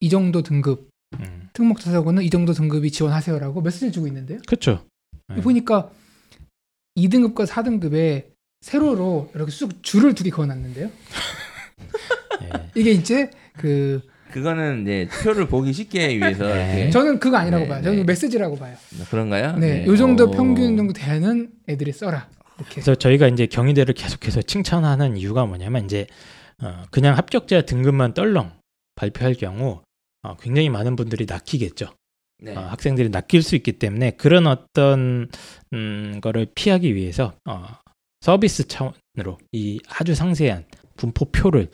Speaker 1: 이 정도 등급,
Speaker 3: 음.
Speaker 1: 특목자사고는 이 정도 등급이 지원하세요라고 메시지를 주고 있는데요.
Speaker 3: 그렇죠. 네.
Speaker 1: 보니까 2등급과 4등급에 세로로 이렇게 쑥 줄을 두 개 그어놨는데요.
Speaker 3: 예.
Speaker 1: 이게 이제 그
Speaker 2: 그거는 이제 표를 보기 쉽게 위해서
Speaker 3: 네.
Speaker 1: 저는 그거 아니라고
Speaker 2: 네,
Speaker 1: 봐요. 저는
Speaker 2: 네.
Speaker 1: 메시지라고 봐요.
Speaker 2: 그런가요?
Speaker 1: 네, 요 정도
Speaker 2: 오.
Speaker 1: 평균 정도 되는 애들이 써라. 이렇게.
Speaker 3: 그래서 저희가 이제 경희대를 계속해서 칭찬하는 이유가 뭐냐면 이제 어, 그냥 합격자 등급만 떨렁 발표할 경우 어, 굉장히 많은 분들이 낚이겠죠.
Speaker 2: 네.
Speaker 3: 어, 학생들이 낚일 수 있기 때문에 그런 어떤 음, 거를 피하기 위해서 어, 서비스 차원으로 이 아주 상세한 분포표를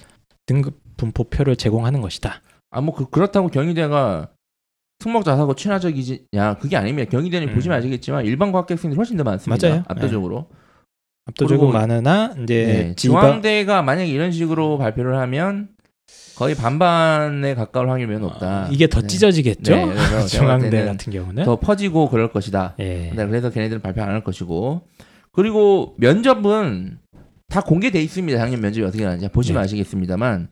Speaker 3: 등급 분포표를 제공하는 것이다.
Speaker 2: 아뭐 그, 그렇다고 경희대가 특목 자사고 친화적이냐 그게 아닙니다. 경희대는
Speaker 3: 음.
Speaker 2: 보시면 아시겠지만 일반 과학 학생들이 훨씬 더 많습니다.
Speaker 3: 맞아요.
Speaker 2: 압도적으로.
Speaker 3: 압도적으로
Speaker 2: 그리고-
Speaker 3: 많으나 이제
Speaker 2: 네,
Speaker 3: 지방
Speaker 2: 중앙대가 만약에 이런 식으로 발표를 하면 거의 반반에 가까울 확률이 높다.
Speaker 3: 어, 이게 더
Speaker 2: 네.
Speaker 3: 찢어지겠죠.
Speaker 2: 네, 볼
Speaker 3: 중앙대 같은 경우는
Speaker 2: 더 퍼지고 그럴 것이다.
Speaker 3: 예.
Speaker 2: 네, 그래서 걔네들은 발표 안 할 것이고 그리고 면접은 다 공개돼 있습니다. 작년 면접이 어떻게 나는지 보시면
Speaker 3: 네.
Speaker 2: 아시겠습니다만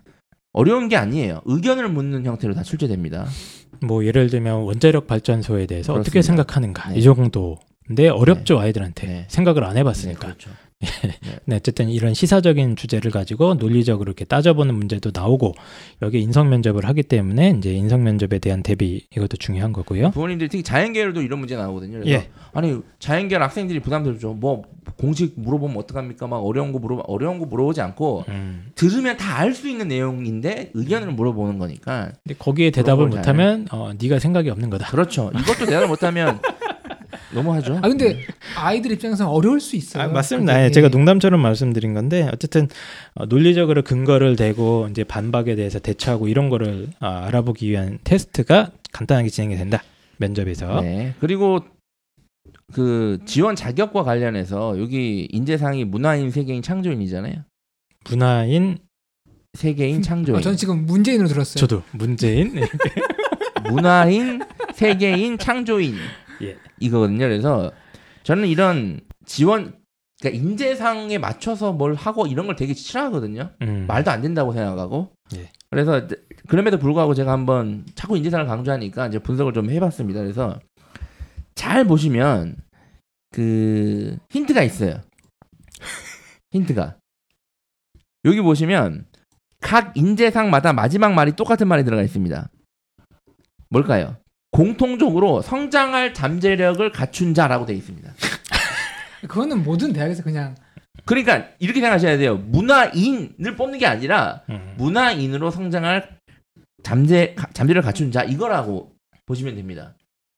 Speaker 2: 어려운 게 아니에요. 의견을 묻는 형태로 다 출제됩니다.
Speaker 3: 뭐 예를 들면 원자력 발전소에 대해서 어떻게
Speaker 2: 그렇습니다.
Speaker 3: 생각하는가
Speaker 2: 네.
Speaker 3: 이 정도인데 어렵죠 아이들한테
Speaker 2: 네.
Speaker 3: 생각을 안
Speaker 2: 네,
Speaker 3: 해봤으니까.
Speaker 2: 그렇죠.
Speaker 3: 네, 어쨌든 이런 시사적인 주제를 가지고 논리적으로 이렇게 따져보는 문제도 나오고 여기 인성 면접을 하기 때문에 이제 인성 면접에 대한 대비 이것도 중요한 거고요.
Speaker 2: 부모님들이 특히 자연계열도 이런 문제 나오거든요. 그래서
Speaker 3: 예.
Speaker 2: 아니 자연계열 학생들이 부담들죠. 뭐 공식 물어보면 어떡합니까? 막 어려운 거 물어 어려운 거 물어보지 않고
Speaker 3: 음.
Speaker 2: 들으면 다 알 수 있는 내용인데 의견을 물어보는 거니까
Speaker 3: 근데 거기에 대답을 못하면 어, 네가 생각이 없는 거다.
Speaker 2: 그렇죠. 이것도 대답을 못하면 너무하죠.
Speaker 1: 아 근데 아이들 입장에서 어려울 수 있어요.
Speaker 3: 아, 맞습니다.
Speaker 1: 그게.
Speaker 3: 예, 제가 농담처럼 말씀드린 건데 어쨌든 어, 논리적으로 근거를 대고 이제 반박에 대해서 대처하고 이런 거를 아, 알아보기 위한 테스트가 간단하게 진행이 된다. 면접에서.
Speaker 2: 네. 그리고 그 지원 자격과 관련해서 여기 인재상이 문화인 세계인 창조인이잖아요.
Speaker 3: 문화인
Speaker 2: 세계인 창조인.
Speaker 1: 아, 저는 지금 문재인으로 들었어요.
Speaker 3: 저도 문재인 네.
Speaker 2: 문화인 세계인 창조인
Speaker 3: 예.
Speaker 2: 이거거든요. 그래서 저는 이런 지원 그러니까 인재상에 맞춰서 뭘 하고 이런 걸 되게 싫어하거든요.
Speaker 3: 음.
Speaker 2: 말도 안 된다고 생각하고.
Speaker 3: 예.
Speaker 2: 그래서 그럼에도 불구하고 제가 한번 자꾸 인재상을 강조하니까 이제 분석을 좀 해봤습니다. 그래서 잘 보시면 그 힌트가 있어요. 힌트가 여기 보시면 각 인재상마다 마지막 말이 똑같은 말이 들어가 있습니다. 뭘까요? 공통적으로 성장할 잠재력을 갖춘 자라고 되어 있습니다.
Speaker 1: 그거는 모든 대학에서 그냥
Speaker 2: 그러니까 이렇게 생각하셔야 돼요. 문화인을 뽑는 게 아니라
Speaker 3: 음.
Speaker 2: 문화인으로 성장할 잠재 가- 잠재를 갖춘 자 이거라고 보시면 됩니다.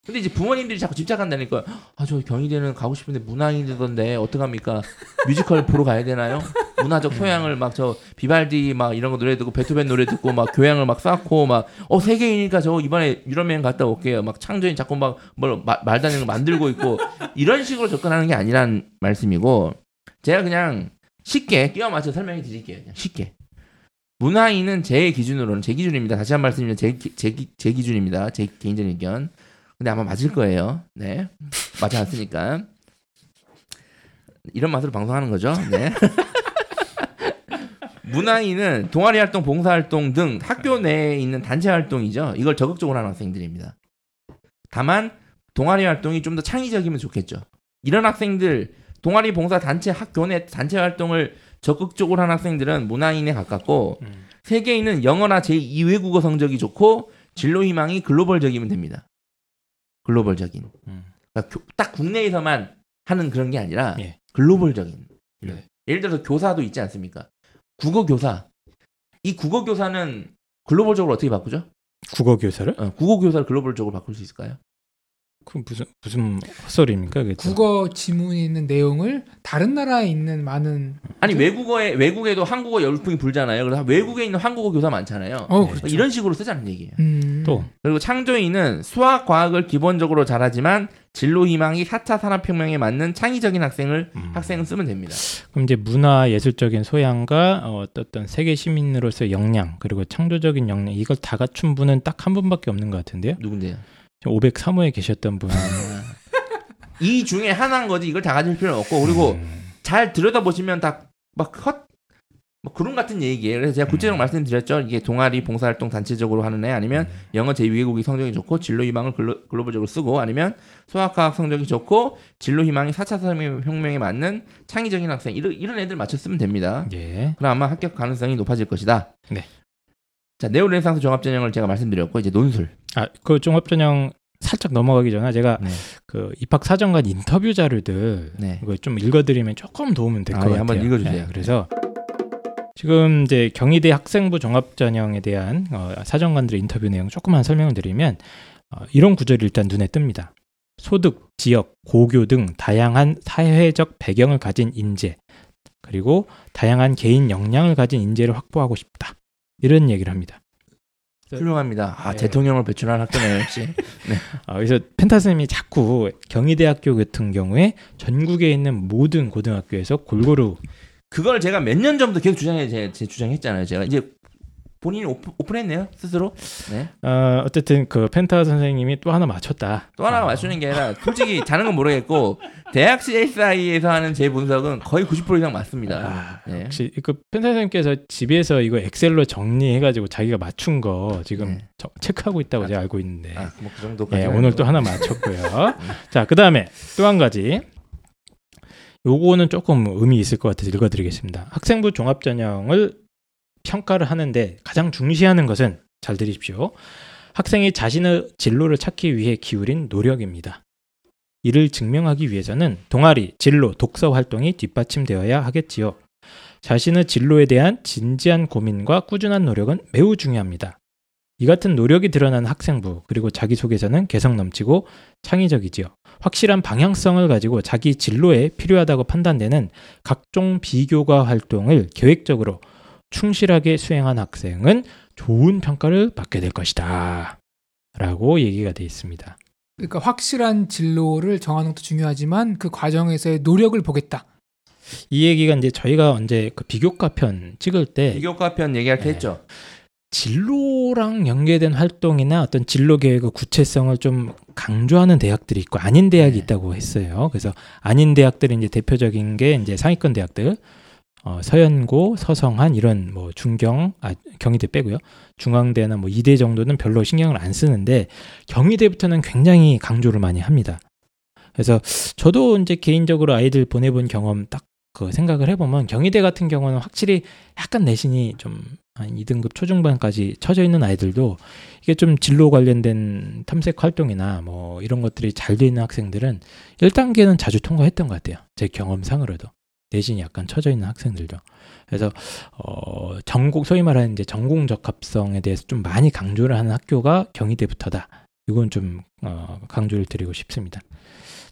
Speaker 2: 근데 이제 부모님들이 자꾸 집착한다니까. 아 저 경희대는 가고 싶은데 문화인이던데 어떡합니까? 뮤지컬 보러 가야 되나요? 문화적 소양을 막 저 비발디 막 이런 거 노래 듣고 베토벤 노래 듣고 막 교양을 막 쌓고 막 어 세계이니까 저 이번에 유럽 여행 갔다 올게요. 막 창조인 자꾸 막뭘 되는 거 만들고 있고 이런 식으로 접근하는 게 아니란 말씀이고 제가 그냥 쉽게 끼워 맞춰 설명해 드릴게요. 그냥 쉽게. 문화인은 제 기준으로는 제 기준입니다. 다시 한번 말씀드리면 제, 기- 제, 기- 제 기준입니다. 제 개인적인 의견. 근데 아마 맞을 거예요. 네. 맞지 않습니까? 이런 맛으로 방송하는 거죠. 네. 문화인은 동아리 활동, 봉사 활동 등 학교 내에 있는 단체 활동이죠. 이걸 적극적으로 하는 학생들입니다. 다만 동아리 활동이 좀 더 창의적이면 좋겠죠. 이런 학생들 동아리 봉사 단체 학교 내 단체 활동을 적극적으로 하는 학생들은 문화인에 가깝고
Speaker 3: 음.
Speaker 2: 세계인은 영어나 제2외국어 성적이 좋고 진로 희망이 글로벌적이면 됩니다. 글로벌적인.
Speaker 3: 음.
Speaker 2: 그러니까 교- 딱 국내에서만 하는 그런 게 아니라
Speaker 3: 예.
Speaker 2: 글로벌적인.
Speaker 3: 네.
Speaker 2: 예를 들어서 교사도 있지 않습니까? 국어 교사. 이 국어 교사는 글로벌적으로 어떻게 바꾸죠?
Speaker 3: 국어 교사를?
Speaker 2: 어, 국어 교사를 글로벌적으로 바꿀 수 있을까요?
Speaker 3: 그 무슨 무슨 헛소리입니까? 그게 또?
Speaker 1: 국어 지문에 있는 내용을 다른 나라에 있는 많은
Speaker 2: 아니 외국어에 외국에도 한국어 열풍이 불잖아요. 그래서 외국에 있는 한국어 교사 많잖아요.
Speaker 1: 어
Speaker 3: 네.
Speaker 1: 그렇죠.
Speaker 2: 이런 식으로 쓰자는 얘기예요.
Speaker 1: 음.
Speaker 3: 또
Speaker 2: 그리고 창조인은 수학, 과학을 기본적으로 잘하지만 진로 희망이 4차 산업혁명에 맞는 창의적인 학생을
Speaker 3: 음.
Speaker 2: 학생은 쓰면 됩니다.
Speaker 3: 그럼 이제 문화 예술적인 소양과 어, 어떤 세계 시민으로서의 역량 그리고 창조적인 역량 이걸 다 갖춘 분은 딱 한 분밖에 없는 것 같은데요.
Speaker 2: 누군데요?
Speaker 3: 503호에 계셨던 분.
Speaker 2: 이 중에 하나인 거지 이걸 다 가질 필요는 없고 그리고
Speaker 3: 음.
Speaker 2: 잘 들여다 보시면 다막헛 뭐 그런 같은 얘기예요. 그래서 제가 구체적으로
Speaker 3: 음.
Speaker 2: 말씀드렸죠. 이게 동아리 봉사활동 단체적으로 하는 애 아니면
Speaker 3: 음.
Speaker 2: 영어 제2외국이 성적이 좋고 진로 희망을 글로, 글로벌적으로 쓰고 아니면 수학과학 성적이 좋고 진로 희망이 4차 산업혁명에 맞는 창의적인 학생 이런, 이런 애들 맞춰 쓰면 됩니다.
Speaker 3: 예.
Speaker 2: 그럼 아마 합격 가능성이 높아질 것이다.
Speaker 3: 네.
Speaker 2: 자 네오레네상스 종합전형을 제가 말씀드렸고 이제 논술.
Speaker 3: 아, 그 종합전형 살짝 넘어가기 전에 제가
Speaker 2: 네.
Speaker 3: 그 입학 사정관 인터뷰 자료들
Speaker 2: 네.
Speaker 3: 이거 좀 읽어드리면 조금 도움은 될
Speaker 2: 아,
Speaker 3: 것
Speaker 2: 예,
Speaker 3: 같아요.
Speaker 2: 한번 읽어주세요.
Speaker 3: 네, 그래서 지금 이제 경희대 학생부 종합전형에 대한 어, 사정관들의 인터뷰 내용 조금만 설명을 드리면 어, 이런 구절이 일단 눈에 뜹니다. 소득, 지역, 고교 등 다양한 사회적 배경을 가진 인재 그리고 다양한 개인 역량을 가진 인재를 확보하고 싶다. 이런 얘기를 합니다.
Speaker 2: 훌륭합니다. 아
Speaker 3: 네.
Speaker 2: 대통령을 배출한 학교네요 역시.
Speaker 3: 아, 그래서 펜타 선생님이 자꾸 경희대학교 같은 경우에 전국에 있는 모든 고등학교에서 골고루
Speaker 2: 그걸 제가 몇 년 전부터 계속 주장해 제, 제 주장했잖아요. 제가 이제 본인이 오픈, 오픈했네요 스스로. 네.
Speaker 3: 어, 어쨌든 그 펜타 선생님이 또 하나 맞췄다.
Speaker 2: 또 하나
Speaker 3: 어,
Speaker 2: 맞추는 게 아니라 솔직히 자는 건 모르겠고 대학 CSI에서 하는 제 분석은 거의 90% 이상 맞습니다.
Speaker 3: 아,
Speaker 2: 네.
Speaker 3: 혹시 그 펜타 선생님께서 집에서 이거 엑셀로 정리해가지고 자기가 맞춘 거 지금
Speaker 2: 네.
Speaker 3: 저- 체크하고 있다고
Speaker 2: 아,
Speaker 3: 제가 알고 있는데.
Speaker 2: 아, 뭐그 정도까지.
Speaker 3: 예, 오늘 또 하나 맞췄고요. 자, 그 다음에 또 한 가지. 요거는 조금 의미 있을 것 같아서 읽어드리겠습니다. 학생부 종합전형을 평가를 하는데 가장 중시하는 것은 잘 들으십시오. 학생이 자신의 진로를 찾기 위해 기울인 노력입니다. 이를 증명하기 위해서는 동아리, 진로, 독서 활동이 뒷받침되어야 하겠지요. 자신의 진로에 대한 진지한 고민과 꾸준한 노력은 매우 중요합니다. 이 같은 노력이 드러나는 학생부 그리고 자기소개서는 개성 넘치고 창의적이지요. 확실한 방향성을 가지고 자기 진로에 필요하다고 판단되는 각종 비교과 활동을 계획적으로 충실하게 수행한 학생은 좋은 평가를 받게 될 것이다. 라고 얘기가 되어 있습니다.
Speaker 1: 그러니까 확실한 진로를 정하는 것도 중요하지만 그 과정에서의 노력을 보겠다.
Speaker 3: 이 얘기가 이제 저희가 언제 그 비교과 편 찍을 때
Speaker 2: 비교과 편 얘기할 때
Speaker 3: 네.
Speaker 2: 했죠.
Speaker 3: 진로랑 연계된 활동이나 어떤 진로 계획의 구체성을 좀 강조하는 대학들이 있고 아닌 대학이
Speaker 2: 네.
Speaker 3: 있다고 했어요. 그래서 아닌 대학들이 이제 대표적인 게 이제 상위권 대학들, 어, 서연고, 서성한 이런 뭐 중경, 아 경희대 빼고요. 중앙대나 뭐 이대 정도는 별로 신경을 안 쓰는데 경희대부터는 굉장히 강조를 많이 합니다. 그래서 저도 이제 개인적으로 아이들 보내본 경험 딱 그 생각을 해보면 경희대 같은 경우는 확실히 약간 내신이 좀 한 2등급 초중반까지 쳐져 있는 아이들도 이게 좀 진로 관련된 탐색 활동이나 뭐 이런 것들이 잘 돼 있는 학생들은 1단계는 자주 통과했던 것 같아요. 제 경험상으로도. 내신이 약간 쳐져 있는 학생들도. 그래서 어 전공 소위 말하는 이제 전공 적합성에 대해서 좀 많이 강조를 하는 학교가 경희대부터다. 이건 좀 어, 강조를 드리고 싶습니다.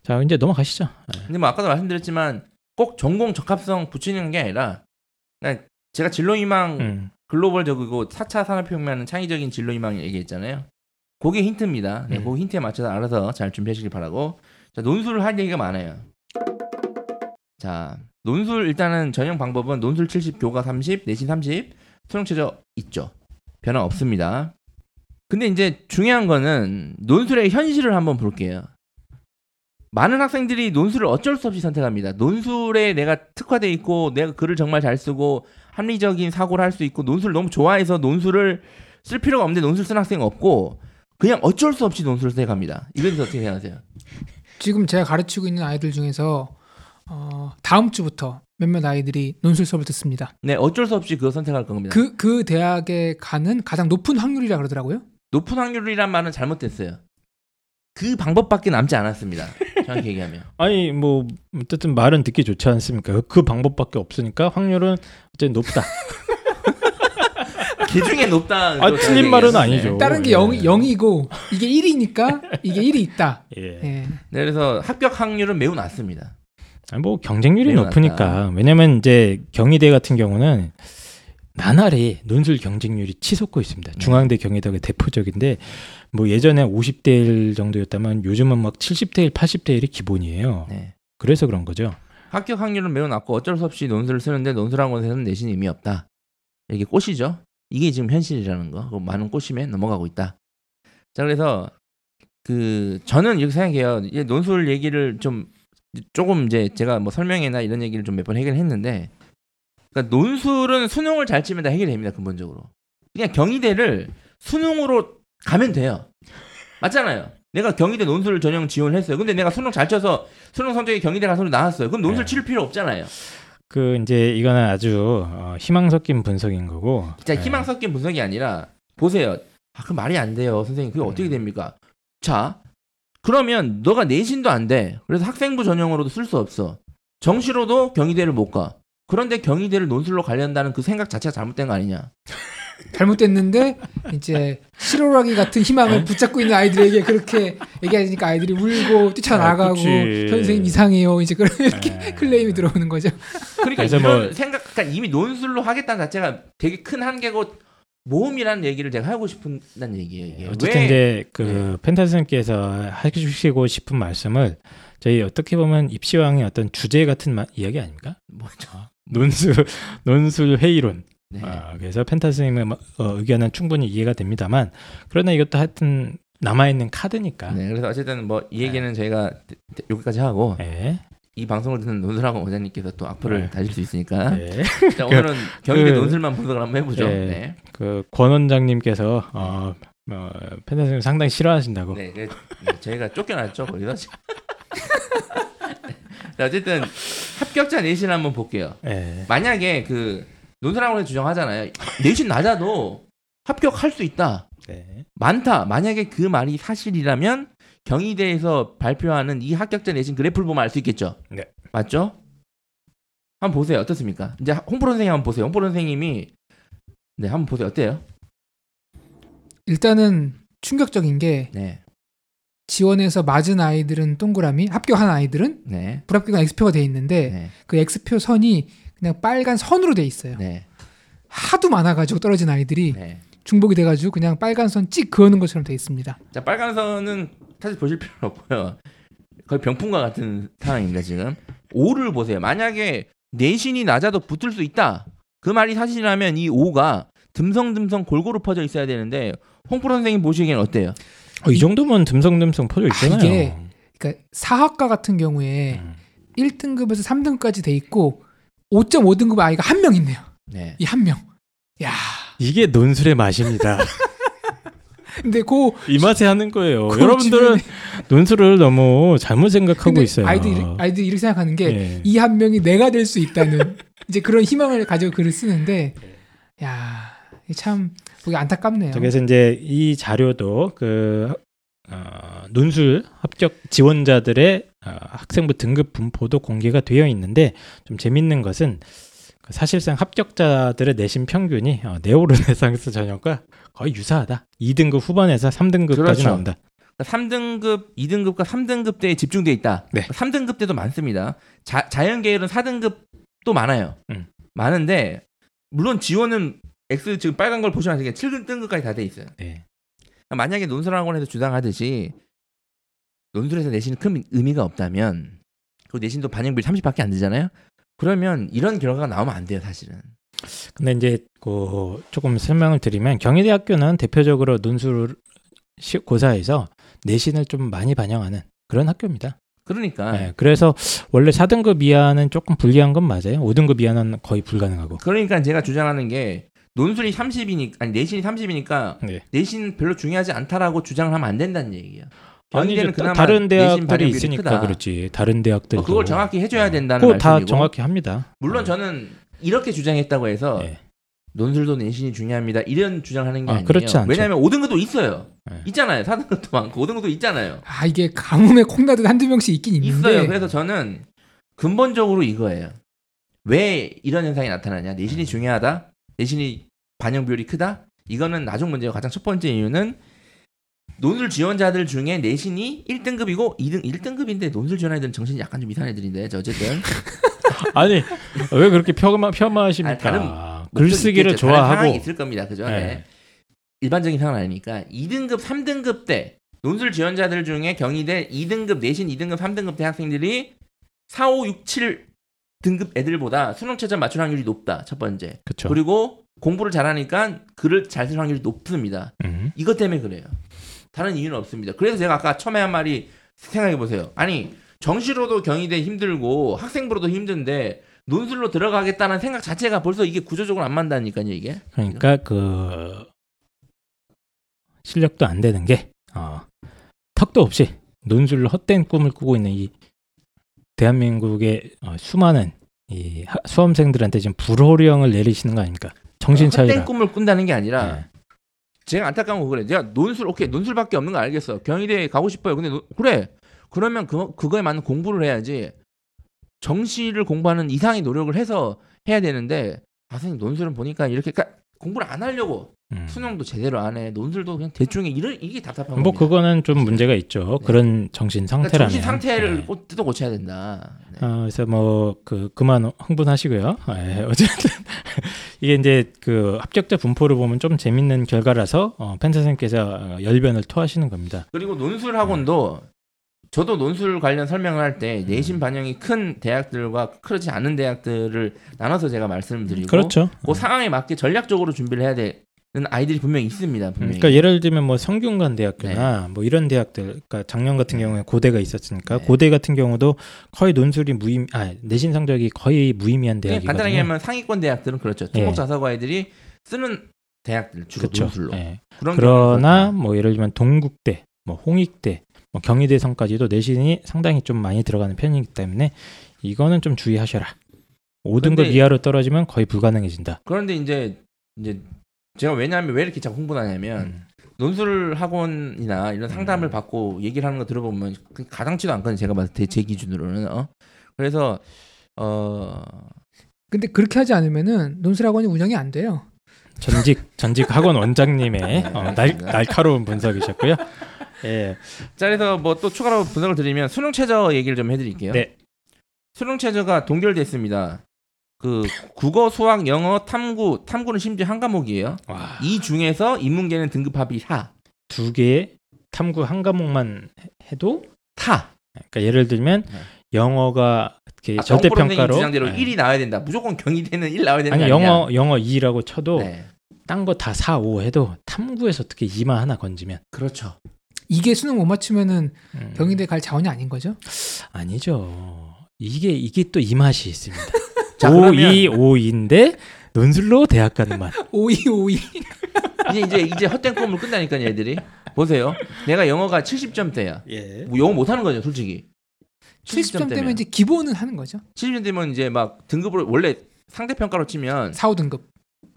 Speaker 3: 자, 이제 넘어가시죠.
Speaker 2: 근데 뭐 아까도 말씀드렸지만 꼭 전공 적합성 붙이는 게 아니라 제가 진로희망
Speaker 3: 음.
Speaker 2: 글로벌적이고 4차 산업혁명하는 창의적인 진로희망 얘기했잖아요. 그게 힌트입니다. 네,
Speaker 3: 음.
Speaker 2: 그 힌트에 맞춰서 알아서 잘 준비하시길 바라고. 자, 논술을 할 얘기가 많아요. 자, 논술 일단은 전형 방법은 논술 70, 교과 30, 내신 30, 수능 최저 있죠. 변화 없습니다. 근데 이제 중요한 거는 논술의 현실을 한번 볼게요. 많은 학생들이 논술을 어쩔 수 없이 선택합니다. 논술에 내가 특화돼 있고 내가 글을 정말 잘 쓰고 합리적인 사고를 할 수 있고 논술을 너무 좋아해서 논술을 쓸 필요가 없는데 논술 쓴 학생 없고 그냥 어쩔 수 없이 논술을 선택합니다. 이거에 어떻게 생각하세요?
Speaker 1: 지금 제가 가르치고 있는 아이들 중에서 어, 다음 주부터 몇몇 아이들이 논술 수업을 듣습니다.
Speaker 2: 네, 어쩔 수 없이 그거 선택할 겁니다.
Speaker 1: 그, 그 대학에 가는 가장 높은 확률이라 그러더라고요.
Speaker 2: 높은 확률이란 말은 잘못됐어요. 그 방법밖에 남지 않았습니다. 정확히 얘기하면.
Speaker 3: 아니 뭐 어쨌든 말은 듣기 좋지 않습니까? 그- 그 방법밖에 없으니까 확률은 어쨌든 높다.
Speaker 2: 개 중에 높다.
Speaker 3: 아, 틀린 말은 아니죠.
Speaker 1: 다른 게
Speaker 3: 예.
Speaker 1: 0, 0이고 이게 1이니까 이게 1이 있다.
Speaker 3: 예.
Speaker 1: 예.
Speaker 2: 네, 그래서 합격 확률은 매우 낮습니다.
Speaker 3: 뭐 경쟁률이
Speaker 2: 매우
Speaker 3: 높으니까. 왜냐면 이제 경희대 같은 경우는 나날이 논술 경쟁률이 치솟고 있습니다.
Speaker 2: 네.
Speaker 3: 중앙대 경희대가 대표적인데 뭐 예전에 50대 1 정도였다면 요즘은 막 70대 1, 80대 1이 기본이에요.
Speaker 2: 네.
Speaker 3: 그래서 그런 거죠.
Speaker 2: 합격 확률은 매우 낮고 어쩔 수 없이 논술을 쓰는데 논술학원에서는 내신 의미 없다. 이게 꽃이죠. 이게 지금 현실이라는 거. 그 많은 꽃임에 넘어가고 있다. 자 그래서 그 저는 이렇게 생각해요. 이 논술 얘기를 좀 조금 이제 제가 뭐 설명회나 이런 얘기를 좀 몇 번 해결했는데, 그러니까 논술은 수능을 잘 치면 다 해결됩니다 근본적으로. 그냥 경희대를 수능으로 가면 돼요. 맞잖아요. 내가 경희대 논술 전형 지원했어요. 근데 내가 수능 잘 쳐서 수능 성적이 경희대 가서 나왔어요. 그럼 논술
Speaker 3: 네.
Speaker 2: 칠 필요 없잖아요.
Speaker 3: 그 이제 이거는 아주 어, 희망 섞인 분석인 거고.
Speaker 2: 진짜
Speaker 3: 예.
Speaker 2: 희망 섞인 분석이 아니라 보세요. 아, 그 말이 안 돼요, 선생님. 그게 어떻게 됩니까? 자, 그러면 너가 내신도 안 돼. 그래서 학생부 전형으로도 쓸 수 없어. 정시로도 경희대를 못 가. 그런데 경희대를 논술로 가려한다는 그 생각 자체가 잘못된 거 아니냐?
Speaker 1: 잘못됐는데 이제 실오라기 같은 희망을 붙잡고 있는 아이들에게 그렇게 얘기하니까 아이들이 울고 뛰쳐나가고
Speaker 3: 아.
Speaker 1: 선생님 이상해요. 이제 그런 이렇게
Speaker 3: 예.
Speaker 1: 클레임이 들어오는 거죠.
Speaker 2: 그러니까 이런
Speaker 3: 뭐-
Speaker 2: 생각, 그러니까 이미 논술로 하겠다는 자체가 되게 큰 한계고 모험이라는 얘기를 제가 하고 싶은다는 얘기예요. 이게.
Speaker 3: 어쨌든
Speaker 2: 왜?
Speaker 3: 이제 그 펜타스님께서 해주시고 싶은 말씀을 저희 어떻게 보면 입시왕의 어떤 주제 같은 마- 이야기 아닙니까?
Speaker 2: 뭐죠?
Speaker 3: 논술 논술 회의론.
Speaker 2: 네.
Speaker 3: 아, 그래서 펜타스님의 뭐- 어, 의견은 충분히 이해가 됩니다만 그러나 이것도 하여튼 남아 있는 카드니까.
Speaker 2: 네, 그래서 어쨌든 뭐 이 얘기는 저희가 여기까지 하고
Speaker 3: 네.
Speaker 2: 이 방송을 듣는 논술학원 원장님께서 또 악플을
Speaker 3: 네.
Speaker 2: 다실 수 있으니까
Speaker 3: 네.
Speaker 2: 자, 오늘은 경희대
Speaker 3: 그-
Speaker 2: 논술만 분석을 한번 해보죠.
Speaker 3: 네.
Speaker 2: 네.
Speaker 3: 그권 원장님께서 어, 어, 펜타스님 상당히 싫어하신다고.
Speaker 2: 네, 그, 네, 저희가 쫓겨났죠 거기서. 자, 어쨌든 합격자 내신 한번 볼게요.
Speaker 3: 네.
Speaker 2: 만약에 그 논술학원에서 주장하잖아요. 내신 낮아도 합격할 수 있다.
Speaker 3: 네.
Speaker 2: 많다. 만약에 그 말이 사실이라면 경희대에서 발표하는 이 합격자 내신 그래프를 보면 알 수 있겠죠.
Speaker 3: 네.
Speaker 2: 맞죠? 한번 보세요. 어떻습니까? 이제 홍프로 선생님 한번 보세요. 홍프로 선생님이 네, 한번 보세요. 어때요?
Speaker 1: 일단은 충격적인 게
Speaker 2: 네.
Speaker 1: 지원해서 맞은 아이들은 동그라미, 합격한 아이들은
Speaker 2: 네.
Speaker 1: 불합격한 X표가 돼 있는데
Speaker 2: 네.
Speaker 1: 그 X표 선이 그냥 빨간 선으로 돼 있어요.
Speaker 2: 네.
Speaker 1: 하도 많아가지고 떨어진 아이들이
Speaker 2: 네.
Speaker 1: 중복이 돼가지고 그냥 빨간 선 찍 그어는 것처럼 돼 있습니다.
Speaker 2: 자, 빨간 선은 사실 보실 필요는 없고요. 거의 병풍과 같은 상황입니다, 지금. 5를 보세요. 만약에 내신이 낮아도 붙을 수 있다. 그 말이 사실이라면 이 5가 듬성듬성 골고루 퍼져 있어야 되는데 홍프로 선생님 보시기엔 어때요?
Speaker 3: 어, 이 정도면 듬성듬성 퍼져 있잖아요.
Speaker 1: 이게 그러니까 사학과 같은 경우에
Speaker 3: 음.
Speaker 1: 1등급에서 3등급까지 돼 있고 5.5등급 아이가 한 명 있네요.
Speaker 2: 네.
Speaker 1: 이 한 명. 야.
Speaker 3: 이게 논술의 맛입니다.
Speaker 1: 근데 그
Speaker 3: 이 맛에 하는 거예요.
Speaker 1: 그
Speaker 3: 여러분들은 논술을 너무 잘못 생각하고 있어요.
Speaker 1: 아이들이 아이들이 이렇게 생각하는 게이
Speaker 3: 예.
Speaker 1: 한 명이 내가 될 수 있다는 이제 그런 희망을 가지고 글을 쓰는데 야, 참 보기 안타깝네요.
Speaker 3: 자, 그래서 이제 이 자료도 그 어, 논술 합격 지원자들의 어, 학생부 등급 분포도 공개가 되어 있는데 좀 재밌는 것은 그 사실상 합격자들의 내신 평균이 어, 네오르네상스 전형과 거의 유사하다. 2등급 후반에서 3등급까지
Speaker 2: 그렇죠.
Speaker 3: 나온다.
Speaker 2: 3등급, 2등급과 3등급 대에 집중돼 있다.
Speaker 3: 네.
Speaker 2: 3등급 대도 많습니다. 자, 자연 계열은 4등급도 많아요.
Speaker 3: 음.
Speaker 2: 많은데 물론 지원은 X 지금 빨간 걸 보시면 아시겠 7등급까지 다 돼 있어요.
Speaker 3: 네.
Speaker 2: 만약에 논술학원에서 주장하듯이 논술에서 내신은 큰 의미가 없다면 그 내신도 반영비율 30밖에 안 되잖아요. 그러면 이런 결과가 나오면 안 돼요, 사실은.
Speaker 3: 근데 이제 그 조금 설명을 드리면 경희대학교는 대표적으로 논술 시- 고사에서 내신을 좀 많이 반영하는 그런 학교입니다.
Speaker 2: 그러니까
Speaker 3: 네, 그래서 원래 4등급 이하는 조금 불리한 건 맞아요. 5등급 이하는 거의 불가능하고.
Speaker 2: 그러니까 제가 주장하는 게 논술이 30이니까 아니 내신이 30이니까
Speaker 3: 네.
Speaker 2: 내신 별로 중요하지 않다라고 주장을 하면 안 된다는 얘기예요.
Speaker 3: 아니
Speaker 2: 그나마
Speaker 3: 다른
Speaker 2: 내신
Speaker 3: 대학들이 있으니까
Speaker 2: 크다.
Speaker 3: 그렇지. 다른 대학들
Speaker 2: 어, 그걸 정확히 해줘야 된다는
Speaker 3: 그거 다
Speaker 2: 말씀이고
Speaker 3: 정확히 합니다.
Speaker 2: 물론
Speaker 3: 어,
Speaker 2: 저는 이렇게 주장했다고 해서
Speaker 3: 네.
Speaker 2: 논술도 내신이 중요합니다. 이런 주장하는 게
Speaker 3: 아,
Speaker 2: 아, 니에요
Speaker 3: 그렇지 않죠.
Speaker 2: 왜냐하면 5등급도 있어요.
Speaker 3: 네.
Speaker 2: 있잖아요. 4등급도 많고 5등급도 있잖아요.
Speaker 1: 아 이게 가뭄에 콩나듯 한두 명씩 있긴 있는데
Speaker 2: 있어요. 그래서 저는 근본적으로 이거예요. 왜 이런 현상이 나타나냐? 내신이
Speaker 3: 음.
Speaker 2: 중요하다. 내신이 반영 비율이 크다. 이거는 나중 문제고 가장 첫 번째 이유는 논술 지원자들 중에 내신이 1등급이고 2등 1등급인데 논술 지원 애들은 정신이 약간 좀 이상한 애들인데 저 어쨌든
Speaker 3: 아니 왜 그렇게 폄하, 폄하하십니까?
Speaker 2: 아니, 다른
Speaker 3: 글쓰기를
Speaker 2: 있겠죠.
Speaker 3: 좋아하고
Speaker 2: 있을 겁니다. 그죠?
Speaker 3: 네.
Speaker 2: 네. 일반적인 상황은 아니니까 2등급, 3등급 때 논술 지원자들 중에 경희대 2등급, 내신 2등급, 3등급 대 학생들이 4, 5, 6, 7 등급 애들보다 수능 최저 맞출 확률이 높다. 첫 번째.
Speaker 3: 그렇죠.
Speaker 2: 그리고 공부를 잘하니까 글을 잘 쓸 확률이 높습니다.
Speaker 3: 음.
Speaker 2: 이것 때문에 그래요. 다른 이유는 없습니다. 그래서 제가 아까 처음에 한 말이 생각해 보세요. 아니 정시로도 경희대 힘들고 학생부로도 힘든데 논술로 들어가겠다는 생각 자체가 벌써 이게 구조적으로 안 맞다니까요 이게.
Speaker 3: 그러니까 그 실력도 안 되는 게 어, 턱도 없이 논술로 헛된 꿈을 꾸고 있는 이 대한민국의 어, 수많은 이 하- 수험생들한테 지금 불호령을 내리시는 거 아닙니까? 정신
Speaker 2: 헛된
Speaker 3: 차리라.
Speaker 2: 꿈을 꾼다는 게 아니라
Speaker 3: 네.
Speaker 2: 제가 안타까운 거 그래. 내가 논술 오케이 논술밖에 없는 거 알겠어. 경희대 가고 싶어요. 근데 노- 그래. 그러면 그 그거에 맞는 공부를 해야지. 정시를 공부하는 이상의 노력을 해서 해야 되는데 아 선생님 논술은 보니까 이렇게 그러니까 공부를 안 하려고
Speaker 3: 음.
Speaker 2: 수능도 제대로 안 해. 논술도 그냥 대충 해. 이런 이게 답답한
Speaker 3: 뭐
Speaker 2: 겁니다.
Speaker 3: 그거는 좀 문제가 있죠.
Speaker 2: 네.
Speaker 3: 그런 정신
Speaker 2: 그러니까
Speaker 3: 상태라면.
Speaker 2: 정신 상태를
Speaker 3: 네.
Speaker 2: 꼭 뜯어 고쳐야 된다. 네.
Speaker 3: 어, 그래서 뭐 그 그만 흥분하시고요. 예, 어쨌든 이게 이제 그 합격자 분포를 보면 좀 재밌는 결과라서 어, 펜 선생님께서 어, 열변을 토하시는 겁니다.
Speaker 2: 그리고 논술 학원도 저도 논술 관련 설명을 할때
Speaker 3: 음.
Speaker 2: 내신 반영이 큰 대학들과 그렇지 않은 대학들을 나눠서 제가 말씀을 드리고
Speaker 3: 그렇죠.
Speaker 2: 그 상황에 맞게 전략적으로 준비를 해야 되는 아이들이 분명히 있습니다. 분명히.
Speaker 3: 그러니까 예를 들면 뭐 성균관 대학교나 뭐 이런 대학들, 그러니까 작년 같은 경우에 고대가 있었으니까
Speaker 2: 네.
Speaker 3: 고대 같은 경우도 거의 논술이 무의, 아 내신 성적이 거의 무의미한 대학이거든요.
Speaker 2: 간단하게 하면 상위권 대학들은 그렇죠.
Speaker 3: 예.
Speaker 2: 토목 자사고 아이들이 쓰는 대학들 주로
Speaker 3: 그렇죠.
Speaker 2: 논술로.
Speaker 3: 예.
Speaker 2: 그런
Speaker 3: 그러나 뭐 예를 들면 동국대, 뭐 홍익대, 뭐 경희대성까지도 내신이 상당히 좀 많이 들어가는 편이기 때문에 이거는 좀 주의하셔라. 5등급
Speaker 2: 근데-
Speaker 3: 이하로 떨어지면 거의 불가능해진다.
Speaker 2: 그런데 이제 이제 제가 왜냐하면 왜 이렇게 자꾸 홍보하냐면
Speaker 3: 음.
Speaker 2: 논술 학원이나 이런 상담을
Speaker 3: 음.
Speaker 2: 받고 얘기를 하는 거 들어보면 그 가당치도 않거든요. 제가 봤을 때 제 기준으로는 어. 그래서 어
Speaker 1: 근데 그렇게 하지 않으면은 논술 학원이 운영이 안 돼요.
Speaker 3: 전직 전직 학원 원장님의
Speaker 2: 네,
Speaker 3: 어, 날. 날카로운 분석이셨고요. 예.
Speaker 2: 자 그래서 뭐 또 추가로 분석을 드리면 수능 최저 얘기를 좀 해드릴게요.
Speaker 3: 네.
Speaker 2: 수능 최저가 동결됐습니다. 그 국어, 수학, 영어, 탐구, 탐구는 심지어 한 과목이에요.
Speaker 3: 와,
Speaker 2: 이 중에서 인문계는 등급 합이 4.
Speaker 3: 두 개의 탐구 한 과목만 해도
Speaker 2: 타.
Speaker 3: 그러니까 예를 들면
Speaker 2: 네.
Speaker 3: 영어가 이렇게
Speaker 2: 아,
Speaker 3: 절대
Speaker 2: 정보로 선생님
Speaker 3: 평가로
Speaker 2: 주장대로
Speaker 3: 네.
Speaker 2: 1이 나와야 된다. 무조건 경희대는 1 나와야 되는
Speaker 3: 아니. 영어 영어 2라고 쳐도
Speaker 2: 네.
Speaker 3: 딴거 다 4, 5 해도 탐구에서 어떻게 2만 하나 건지면
Speaker 2: 그렇죠.
Speaker 1: 이게 수능 못 맞추면은
Speaker 3: 음,
Speaker 1: 경희대 갈 자원이 아닌 거죠?
Speaker 3: 아니죠. 이게 이게 또 이 맛이 있습니다.
Speaker 2: 자,
Speaker 3: 5,
Speaker 2: 그러면
Speaker 3: 2, 5인데 논술로 대학 가는 맛.
Speaker 1: 오이 오이.
Speaker 2: 이제 이제 이제 헛된 꿈을 꾼다니까요, 애들이. 보세요. 내가 영어가 70점대야.
Speaker 3: 예.
Speaker 2: 뭐 영어 못 하는 거죠, 솔직히.
Speaker 1: 70점 되면 이제 기본은 하는 거죠.
Speaker 2: 70점 되면 이제 막 등급을 원래 상대 평가로 치면
Speaker 1: 4, 5등급.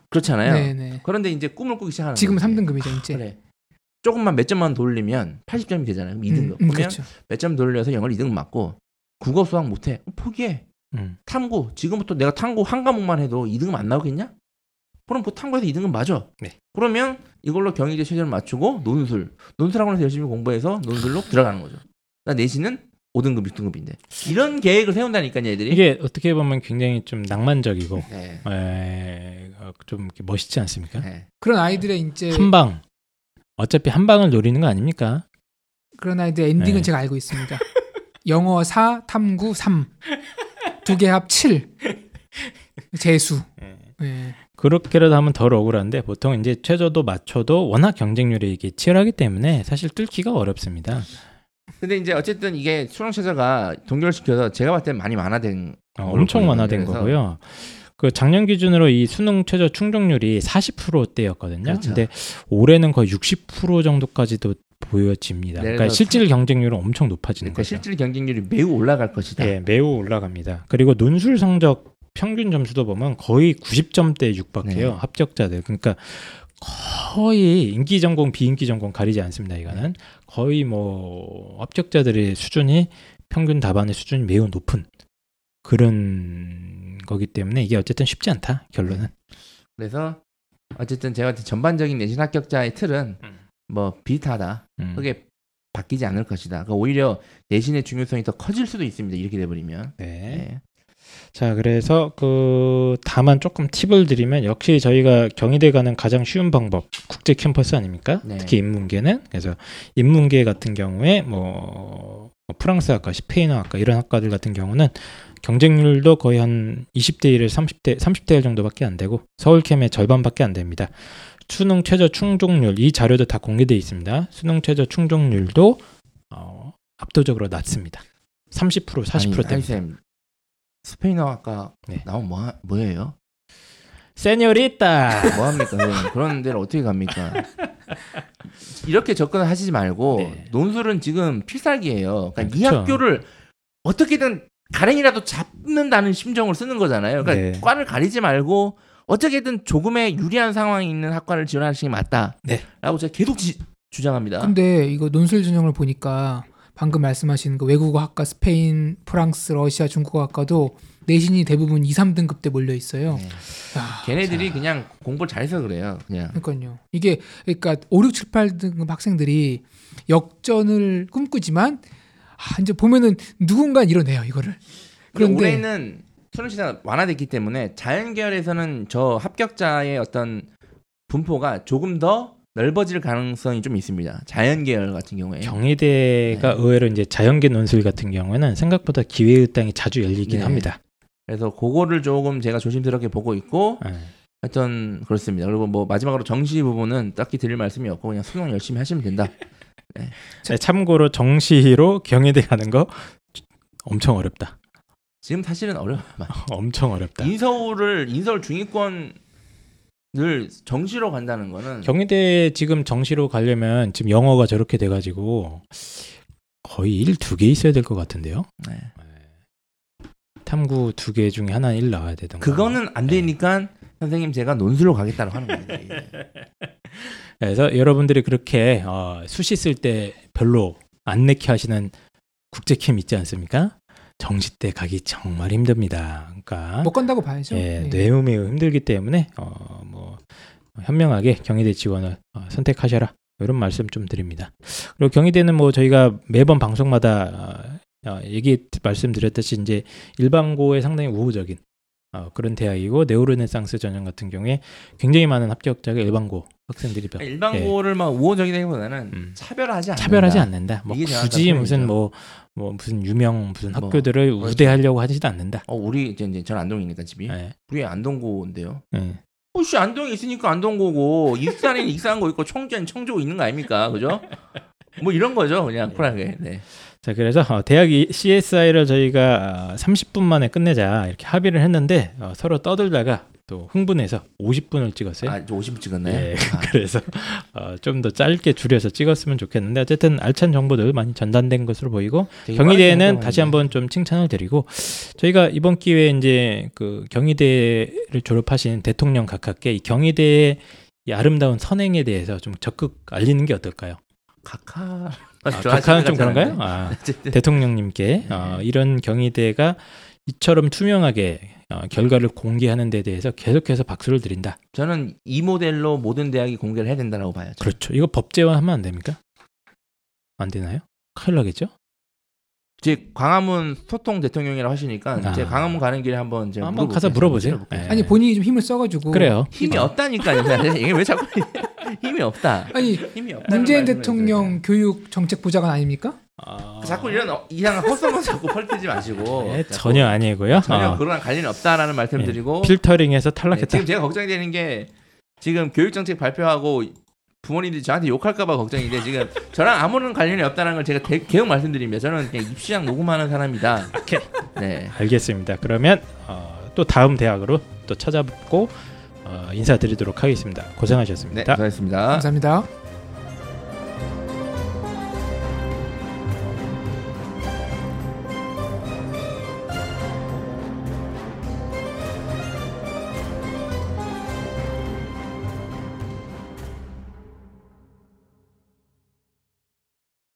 Speaker 2: 그렇잖아요.
Speaker 1: 네네.
Speaker 2: 그런데 이제 꿈을 꾸기 시작하는
Speaker 1: 지금
Speaker 2: 거지.
Speaker 1: 3등급이죠 이제.
Speaker 2: 그래. 조금만 몇 점만 돌리면 80점이 되잖아요. 그럼 2등급.
Speaker 1: 음, 음,
Speaker 2: 그러면
Speaker 1: 그렇죠.
Speaker 2: 몇점 돌려서 영어를 2등급 맞고 국어 수학 못해. 어, 포기해.
Speaker 3: 음.
Speaker 2: 탐구. 지금부터 내가 탐구 한 과목만 해도 2등급 안 나오겠냐? 그럼 그 탐구에서 2등급 맞아.
Speaker 3: 네.
Speaker 2: 그러면 이걸로 경희대 최저를 맞추고 논술. 논술학원에서 열심히 공부해서 논술로 들어가는 거죠. 나 내신은 5등급, 6등급인데. 이런 계획을 세운다니까요, 애들이.
Speaker 3: 이게 어떻게 보면 굉장히 좀 낭만적이고
Speaker 2: 네.
Speaker 3: 에, 어, 좀 멋있지 않습니까?
Speaker 2: 네.
Speaker 1: 그런 아이들의 이제
Speaker 3: 한 방. 어차피 한 방을 노리는 거 아닙니까?
Speaker 1: 그런 아이들 엔딩은
Speaker 3: 네.
Speaker 1: 제가 알고 있습니다. 영어 4, 탐구 3. 두 개 합 7. 재수.
Speaker 3: 예.
Speaker 1: 예.
Speaker 3: 그렇게라도 하면 덜 억울한데 보통 이제 최저도 맞춰도 워낙 경쟁률이 이게 치열하기 때문에 사실 뚫기가 어렵습니다.
Speaker 2: 근데 이제 어쨌든 이게 수능 최저가 동결시켜서 제가 봤을 때 많이 완화된
Speaker 3: 어, 엄청. 완화된
Speaker 2: 그래서-
Speaker 3: 거고요. 그 작년 기준으로 이 수능 최저 충족률이 40%대였거든요.
Speaker 2: 그렇죠.
Speaker 3: 근데 올해는 거의 60% 정도까지도 보여집니다. 그러니까 실질 경쟁률은 엄청 높아지는
Speaker 2: 그러니까
Speaker 3: 거죠.
Speaker 2: 실질 경쟁률이 매우 올라갈 것이다.
Speaker 3: 예, 매우 올라갑니다. 그리고 논술 성적 평균 점수도 보면 거의 90점대에 육박해요.
Speaker 2: 네.
Speaker 3: 합격자들. 그러니까 거의 인기 전공, 비인기 전공 가리지 않습니다. 이거는 거의 뭐 합격자들의 수준이 평균 답안의 수준이 매우 높은 그런 거기 때문에 이게 어쨌든 쉽지 않다. 결론은.
Speaker 2: 그래서 어쨌든 제가 전반적인 내신 합격자의 틀은
Speaker 3: 음.
Speaker 2: 뭐 비슷하다.
Speaker 3: 음.
Speaker 2: 크게 바뀌지 않을 것이다. 그러니까 오히려 내신의 중요성이 더 커질 수도 있습니다. 이렇게 돼버리면.
Speaker 3: 네.
Speaker 2: 네.
Speaker 3: 자, 그래서 그 다만 조금 팁을 드리면 역시 저희가 경희대 가는 가장 쉬운 방법 국제 캠퍼스 아닙니까?
Speaker 2: 네.
Speaker 3: 특히 인문계는 그래서 인문계 같은 경우에 뭐 프랑스 학과, 스페인어 학과 이런 학과들 같은 경우는 경쟁률도 거의 한 20대 1에 30대 30대 1 정도밖에 안 되고 서울캠의 절반밖에 안 됩니다. 수능 최저 충족률 이 자료도 다 공개되어 있습니다. 수능 최저 충족률도 어, 압도적으로 낮습니다. 30% 40%
Speaker 2: 아니,
Speaker 3: 됩니다.
Speaker 2: 쌤 스페인어 아까
Speaker 3: 네.
Speaker 2: 나온 뭐 뭐예요?
Speaker 3: 세뇨리따.
Speaker 2: 뭐 합니까? 그런 데를 어떻게 갑니까? 이렇게 접근을 하시지 말고
Speaker 3: 네.
Speaker 2: 논술은 지금 필살기예요. 그러니까
Speaker 3: 아,
Speaker 2: 이. 학교를 어떻게든 가랭이라도 잡는다는 심정을 쓰는 거잖아요. 그러니까
Speaker 3: 네.
Speaker 2: 과를 가리지 말고 어떻게든 조금의 유리한 상황이 있는 학과를 지원하시는 게 맞다.
Speaker 3: 네.
Speaker 2: 라고 제가 계속 지- 주장합니다.
Speaker 1: 근데 이거 논술 전형을 보니까 방금 말씀하신 그 외국어 학과 스페인, 프랑스, 러시아, 중국어 학과도 내신이 대부분 2, 3등급 때 몰려 있어요.
Speaker 2: 네.
Speaker 1: 야,
Speaker 2: 걔네들이 그냥 공부를 잘해서 그래요. 그냥.
Speaker 1: 그러니까요. 이게 그러니까 5, 6, 7, 8등급 학생들이 역전을 꿈꾸지만 아, 이제 보면은 누군가 이뤄내요 이거를.
Speaker 2: 그런데 올해는 수능 시장 완화됐기 때문에 자연 계열에서는 저 합격자의 어떤 분포가 조금 더 넓어질 가능성이 좀 있습니다. 자연 계열 같은 경우에.
Speaker 3: 경희대가
Speaker 2: 네.
Speaker 3: 의외로 이제 자연계 논술 같은 경우에는 생각보다 기회의 땅이 자주 열리긴
Speaker 2: 네.
Speaker 3: 합니다.
Speaker 2: 그래서 그거를 조금 제가 조심스럽게 보고 있고
Speaker 3: 네.
Speaker 2: 하여튼 그렇습니다. 그리고 뭐 마지막으로 정시 부분은 딱히 드릴 말씀이 없고 그냥 수능 열심히 하시면 된다.
Speaker 3: 네, 참고로 정시로 경희대 가는 거 엄청 어렵다.
Speaker 2: 지금 사실은 어려워요.
Speaker 3: 엄청 어렵다.
Speaker 2: 인서울을 인서울 중위권을 정시로 간다는 거는
Speaker 3: 경희대 지금 정시로 가려면 지금 영어가 저렇게 돼 가지고 거의 일두개 있어야 될 것 같은데요.
Speaker 2: 네.
Speaker 3: 탐구 두 개 중에 하나 일 나와야 되던가.
Speaker 2: 그거는 안
Speaker 3: 네.
Speaker 2: 되니까 선생님 제가 논술로 가겠다고 하는 겁니다.
Speaker 3: 그래서 여러분들이 그렇게 어, 수시 쓸 때 별로 안 내게 하시는 국제캠 있지 않습니까? 정시 때 가기 정말 힘듭니다. 그러니까
Speaker 1: 못 간다고 봐야죠.
Speaker 3: 예,
Speaker 1: 네.
Speaker 3: 매우 매우 힘들기 때문에 어, 뭐 현명하게 경희대 지원을 어, 선택하셔라 이런 말씀 좀 드립니다. 그리고 경희대는 뭐 저희가 매번 방송마다 어, 어, 얘기 말씀드렸듯이 이제 일반고에 상당히 우호적인 어, 그런 대학이고 네오르네상스 전형 같은 경우에 굉장히 많은 합격자가 일반고 학생들이 몇-
Speaker 2: 일반고를 막 우호적이라기보다는
Speaker 3: 음.
Speaker 2: 차별하지 않는다.
Speaker 3: 차별하지 않는다. 뭐 굳이 무슨
Speaker 2: 표현이죠.
Speaker 3: 뭐, 뭐 무슨 유명 무슨
Speaker 2: 뭐,
Speaker 3: 학교들을
Speaker 2: 그렇죠.
Speaker 3: 우대하려고 하지도 않는다.
Speaker 2: 어 우리 이제 이제 전 안동이니까 집이
Speaker 3: 예.
Speaker 2: 우리 안동고인데요.
Speaker 3: 예.
Speaker 2: 혹시 안동에 있으니까 안동고고 익산에는 익산고 있고 청주엔 청주고 있는 거 아닙니까? 그죠? 뭐 이런 거죠, 그냥 쿨하게. 네.
Speaker 3: 자 그래서 어, 대학 CSI를 저희가 어, 30분 만에 끝내자 이렇게 합의를 했는데 어, 서로 떠들다가 또 흥분해서 50분을 찍었어요.
Speaker 2: 아, 저 50분 찍었나요?
Speaker 3: 예,
Speaker 2: 아,
Speaker 3: 그래서 어, 좀 더 짧게 줄여서 찍었으면 좋겠는데 어쨌든 알찬 정보들 많이 전달된 것으로 보이고 경희대에는 다시 한번 좀 칭찬을 드리고 저희가 이번 기회에 이제 그 경희대를 졸업하신 대통령 각하께 이 경희대의 이 아름다운 선행에 대해서 좀 적극 알리는 게 어떨까요?
Speaker 2: 각하.
Speaker 3: 아, 각하는 좀 그런가요? 아,
Speaker 2: 어쨌든
Speaker 3: 대통령님께 어, 이런 경희대가 이처럼 투명하게 어, 결과를 공개하는 데 대해서 계속해서 박수를 드린다.
Speaker 2: 저는 이 모델로 모든 대학이 공개를 해야 된다고 봐요.
Speaker 3: 그렇죠. 이거 법제화하면 안 됩니까? 안 되나요? 큰일 나겠죠?
Speaker 2: 제 광화문 소통 대통령이라고 하시니까
Speaker 3: 아.
Speaker 2: 제 광화문 가는 길에 한번 제가
Speaker 3: 한번. 가서 물어보세요. 네.
Speaker 1: 아니 본인이 좀 힘을 써가지고
Speaker 3: 그래요.
Speaker 2: 힘이
Speaker 3: 어.
Speaker 2: 없다니까요. 이게 왜 자꾸 힘이 없다.
Speaker 1: 아니
Speaker 2: 힘이 없다.
Speaker 1: 문재인 대통령 교육 정책 보좌관 아닙니까?
Speaker 3: 아,
Speaker 2: 자꾸 이런 어- 이상한 헛소문 자꾸 펼치지 마시고
Speaker 3: 네,
Speaker 2: 자꾸
Speaker 3: 전혀 아니고요.
Speaker 2: 전혀
Speaker 3: 어,
Speaker 2: 그런 관련이 없다라는 말씀
Speaker 3: 예,
Speaker 2: 드리고 네,
Speaker 3: 탈락했다.
Speaker 2: 지금 제가 걱정이 되는 게 지금 교육 정책 발표하고 부모님들이 저한테 욕할까봐 걱정인데 지금 저랑 아무런 관련이 없다는 걸 제가 대- 계속 말씀드립니다. 저는 그냥 입시장 녹음하는 사람이다.
Speaker 3: 오케이.
Speaker 2: 네.
Speaker 3: 알겠습니다. 그러면 어, 또 다음 대학으로 또 찾아뵙고 어, 인사드리도록 하겠습니다.
Speaker 2: 네, 고생하셨습니다.
Speaker 1: 감사합니다.